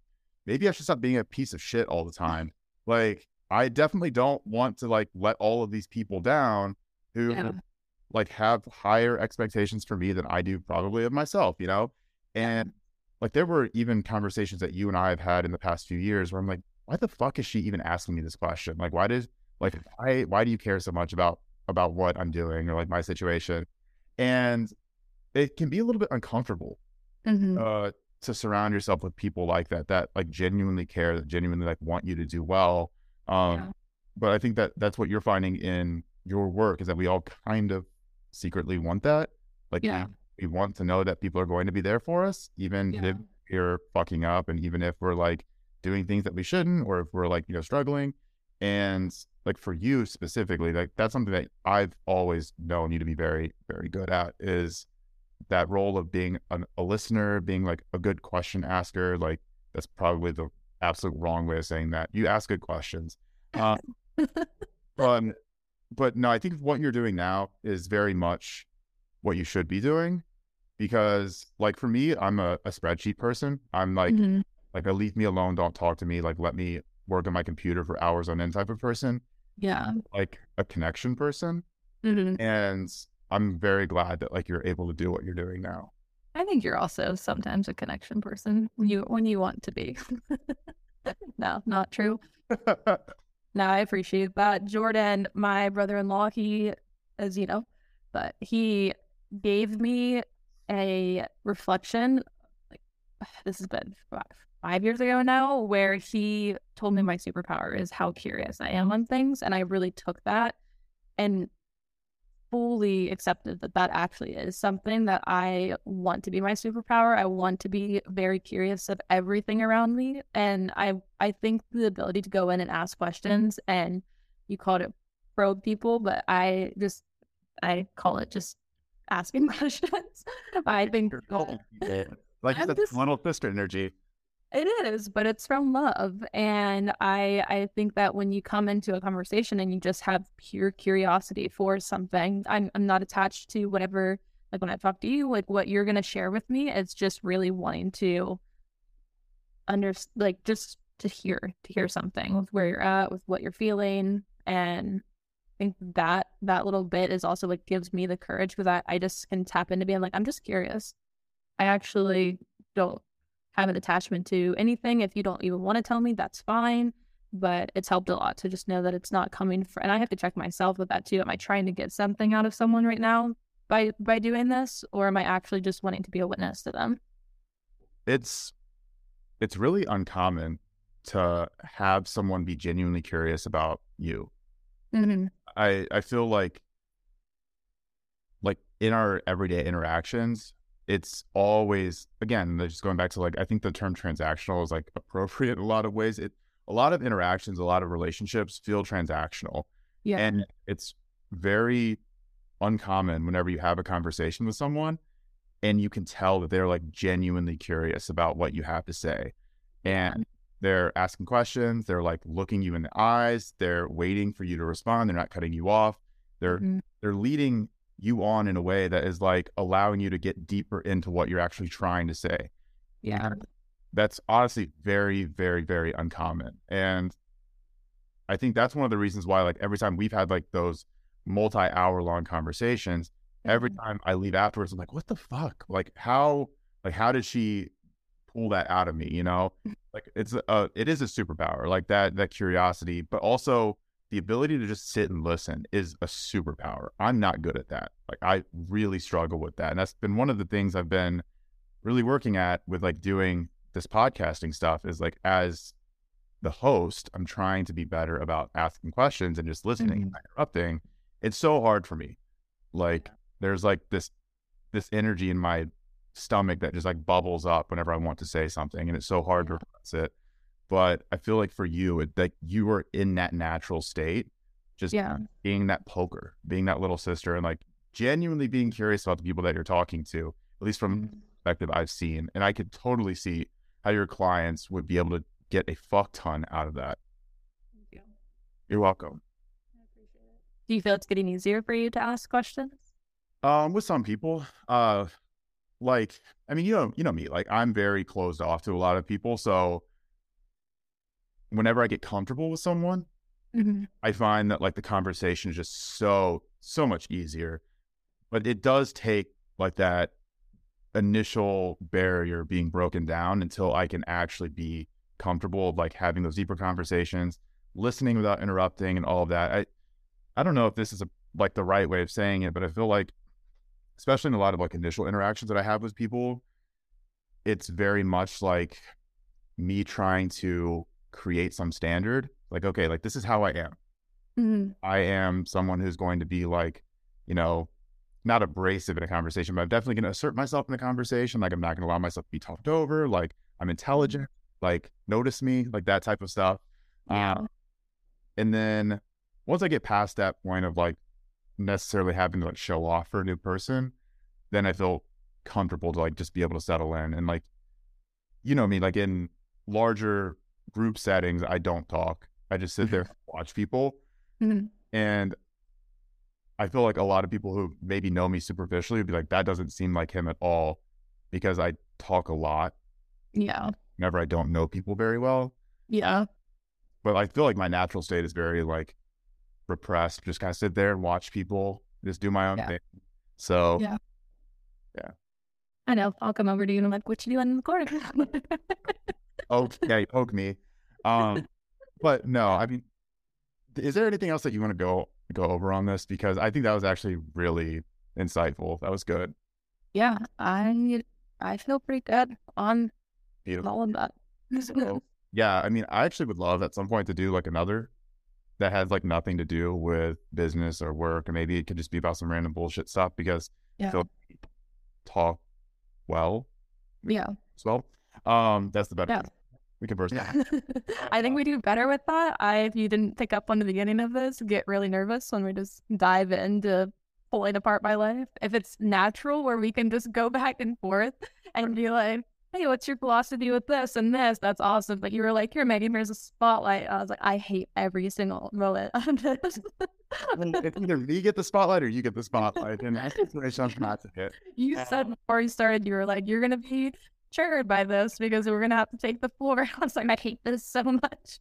Speaker 2: maybe i should stop being a piece of shit all the time like i definitely don't want to like let all of these people down who
Speaker 1: Yeah.
Speaker 2: like have higher expectations for me than I do probably of myself, you know? And like there were even conversations that you and I have had in the past few years where I'm like, why the fuck is she even asking me this question? Like, why did like why why do you care so much about about what I'm doing or like my situation? And it can be a little bit uncomfortable
Speaker 1: Mhm.
Speaker 2: uh, to surround yourself with people like that that like genuinely care, that genuinely like want you to do well. Um,
Speaker 1: Yeah.
Speaker 2: But I think that that's what you're finding in your work is that we all kind of secretly want that. Like
Speaker 1: Yeah.
Speaker 2: we, we want to know that people are going to be there for us, even
Speaker 1: Yeah.
Speaker 2: if we're fucking up, and even if we're like doing things that we shouldn't, or if we're like you know struggling. And like for you specifically, like that's something that I've always known you to be very, very good at is that role of being an, a listener, being like a good question asker. Like that's probably the absolute wrong way of saying that. You ask good questions. Uh, um, but no, I think what you're doing now is very much what you should be doing because like for me, I'm a, a spreadsheet person. I'm like,
Speaker 1: Mhm.
Speaker 2: Like a leave me alone, don't talk to me, like let me work on my computer for hours on end type of person,
Speaker 1: Yeah.
Speaker 2: like a connection person.
Speaker 1: Mhm.
Speaker 2: And I'm very glad that like you're able to do what you're doing now.
Speaker 1: I think you're also sometimes a connection person when you when you want to be. no, not true. No, I appreciate that. Jordan, my brother-in-law, he, as you know, but he gave me a reflection. Like this has been five years ago now, where he told me my superpower is how curious I am on things, and I really took that and fully accepted that that actually is something that I want to be my superpower. I want to be very curious of everything around me, and I I think the ability to go in and ask questions and you called it probe people, but I just I call it just asking questions. I think
Speaker 2: like
Speaker 1: I'm
Speaker 2: little sister energy.
Speaker 1: It is, but it's from love. And I I think that when you come into a conversation and you just have pure curiosity for something, I'm I'm not attached to whatever like when I talk to you, like what you're gonna share with me. It's just really wanting to under like just to hear to hear something with where you're at, with what you're feeling. And I think that that little bit is also what gives me the courage because I, I just can tap into being like, I'm just curious. I actually don't have an attachment to anything. If you don't even want to tell me, that's fine. But it's helped a lot to just know that it's not coming and I have to check myself with that too. Am I trying to get something out of someone right now by by doing this, or am I actually just wanting to be a witness to them?
Speaker 2: It's it's really uncommon to have someone be genuinely curious about you.
Speaker 1: Mm-hmm.
Speaker 2: I I feel like like in our everyday interactions, it's always again just going back to like I think the term transactional is like appropriate in a lot of ways. It a lot of interactions, a lot of relationships feel transactional,
Speaker 1: Yeah.
Speaker 2: and it's very uncommon whenever you have a conversation with someone and you can tell that they're like genuinely curious about what you have to say and they're asking questions they're like looking you in the eyes they're waiting for you to respond they're not cutting you off they're
Speaker 1: Mhm.
Speaker 2: they're leading you on in a way that is like allowing you to get deeper into what you're actually trying to say
Speaker 1: yeah.
Speaker 2: that's honestly very very very uncommon and i think that's one of the reasons why like every time we've had like those multi-hour long conversations every
Speaker 1: Mhm.
Speaker 2: time i leave afterwards i'm like what the fuck like how like how did she pull that out of me you know like it's a it is a superpower like that that curiosity but also the ability to just sit and listen is a superpower. I'm not good at that. Like i really struggle with that and that's been one of the things i've been really working at with like doing this podcasting stuff is like as the host i'm trying to be better about asking questions and just listening and mm-hmm. interrupting. It's so hard for me. Like there's like this this energy in my stomach that just like bubbles up whenever i want to say something and it's so hard to repress it but i feel like for you it like you were in that natural state just
Speaker 1: Yeah.
Speaker 2: being that poker being that little sister and like genuinely being curious about the people that you're talking to at least from
Speaker 1: Mm-hmm.
Speaker 2: perspective I've seen, and I could totally see how your clients would be able to get a fuck ton out of that. You're welcome.
Speaker 1: Do you feel it's getting easier for you to ask questions?
Speaker 2: Um, with some people, uh, like I mean, you know, you know me, like I'm very closed off to a lot of people, so whenever I get comfortable with someone,
Speaker 1: Mm-hmm.
Speaker 2: I find that like the conversation is just so so much easier. But it does take like that initial barrier being broken down until I can actually be comfortable of like having those deeper conversations, listening without interrupting and all of that. I I don't know if this is a like the right way of saying it, but I feel like especially in a lot of like initial interactions that I have with people, it's very much like me trying to create some standard. Like, okay, like this is how I am.
Speaker 1: Mm-hmm.
Speaker 2: I am someone who's going to be like, you know, not abrasive in a conversation, but I'm definitely going to assert myself in the conversation. Like, I'm not going to allow myself to be talked over. Like, I'm intelligent. Like, notice me, like that type of stuff.
Speaker 1: Yeah.
Speaker 2: Um, and then once I get past that point of like necessarily having to like show off for a new person, then I feel comfortable to like just be able to settle in and like, you know I me, like in larger group settings, I don't talk. I just sit there, and watch people,
Speaker 1: Mhm.
Speaker 2: and I feel like a lot of people who maybe know me superficially would be like, that doesn't seem like him at all, because I talk a lot
Speaker 1: Yeah.
Speaker 2: whenever I don't know people very well.
Speaker 1: Yeah.
Speaker 2: But I feel like my natural state is very like repressed. Just kind of sit there and watch people, just do my own
Speaker 1: Yeah.
Speaker 2: thing. So
Speaker 1: Yeah. I know. I'll come over to you and I'm like, what you doing in the corner?
Speaker 2: poke, yeah, you poke me. Um, but no, I mean, is there anything else that you want to go go over on this? Because I think that was actually really insightful. That was good.
Speaker 1: yeah. I I feel pretty good on
Speaker 2: Beautiful.
Speaker 1: all of that.
Speaker 2: So, yeah, I mean, I actually would love at some point to do like another that has like nothing to do with business or work, or maybe it could just be about some random bullshit stuff because I
Speaker 1: Yeah.
Speaker 2: feel like talk well
Speaker 1: Yeah.
Speaker 2: as well. Um, that's the better.
Speaker 1: Yeah.
Speaker 2: We converse.
Speaker 1: I think we do better with that. I, if you didn't pick up on the beginning of this, get really nervous when we just dive into pulling apart my life. If it's natural, where we can just go back and forth and be like, "Hey, what's your philosophy with this and this?" That's awesome. But you were like, "Here, Megan, here's a spotlight." I was like, "I hate every single moment of this."
Speaker 2: it's either me get the spotlight or you get the spotlight, and that's not to hit.
Speaker 1: you said before you started, you were like, "You're gonna be triggered by this because we're gonna have to take the floor." I was like, "I hate this so much."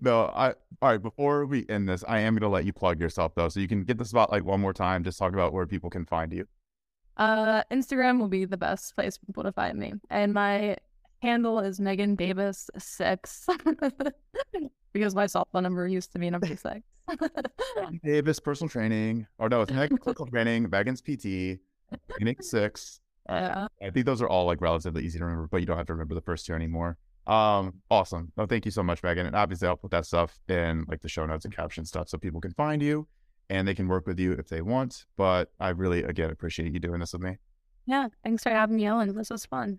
Speaker 2: No, I all right. Before we end this, I am to let you plug yourself though, so you can get the spotlight one more time. Just talk about where people can find you.
Speaker 1: Uh, Instagram will be the best place for people to find me, and my handle is Megan Davis six because my cell phone number used to be number six.
Speaker 2: Davis personal training, or no, it's Meg personal training, Megan's PT, Phoenix Six.
Speaker 1: Yeah,
Speaker 2: I think those are all like relatively easy to remember, but you don't have to remember the first two anymore. Um, awesome. No, thank you so much, Megan. And obviously, I'll put that stuff in like the show notes and caption stuff so people can find you and they can work with you if they want. But I really, again, appreciate you doing this with me.
Speaker 1: yeah. Thanks for having me on. This was fun.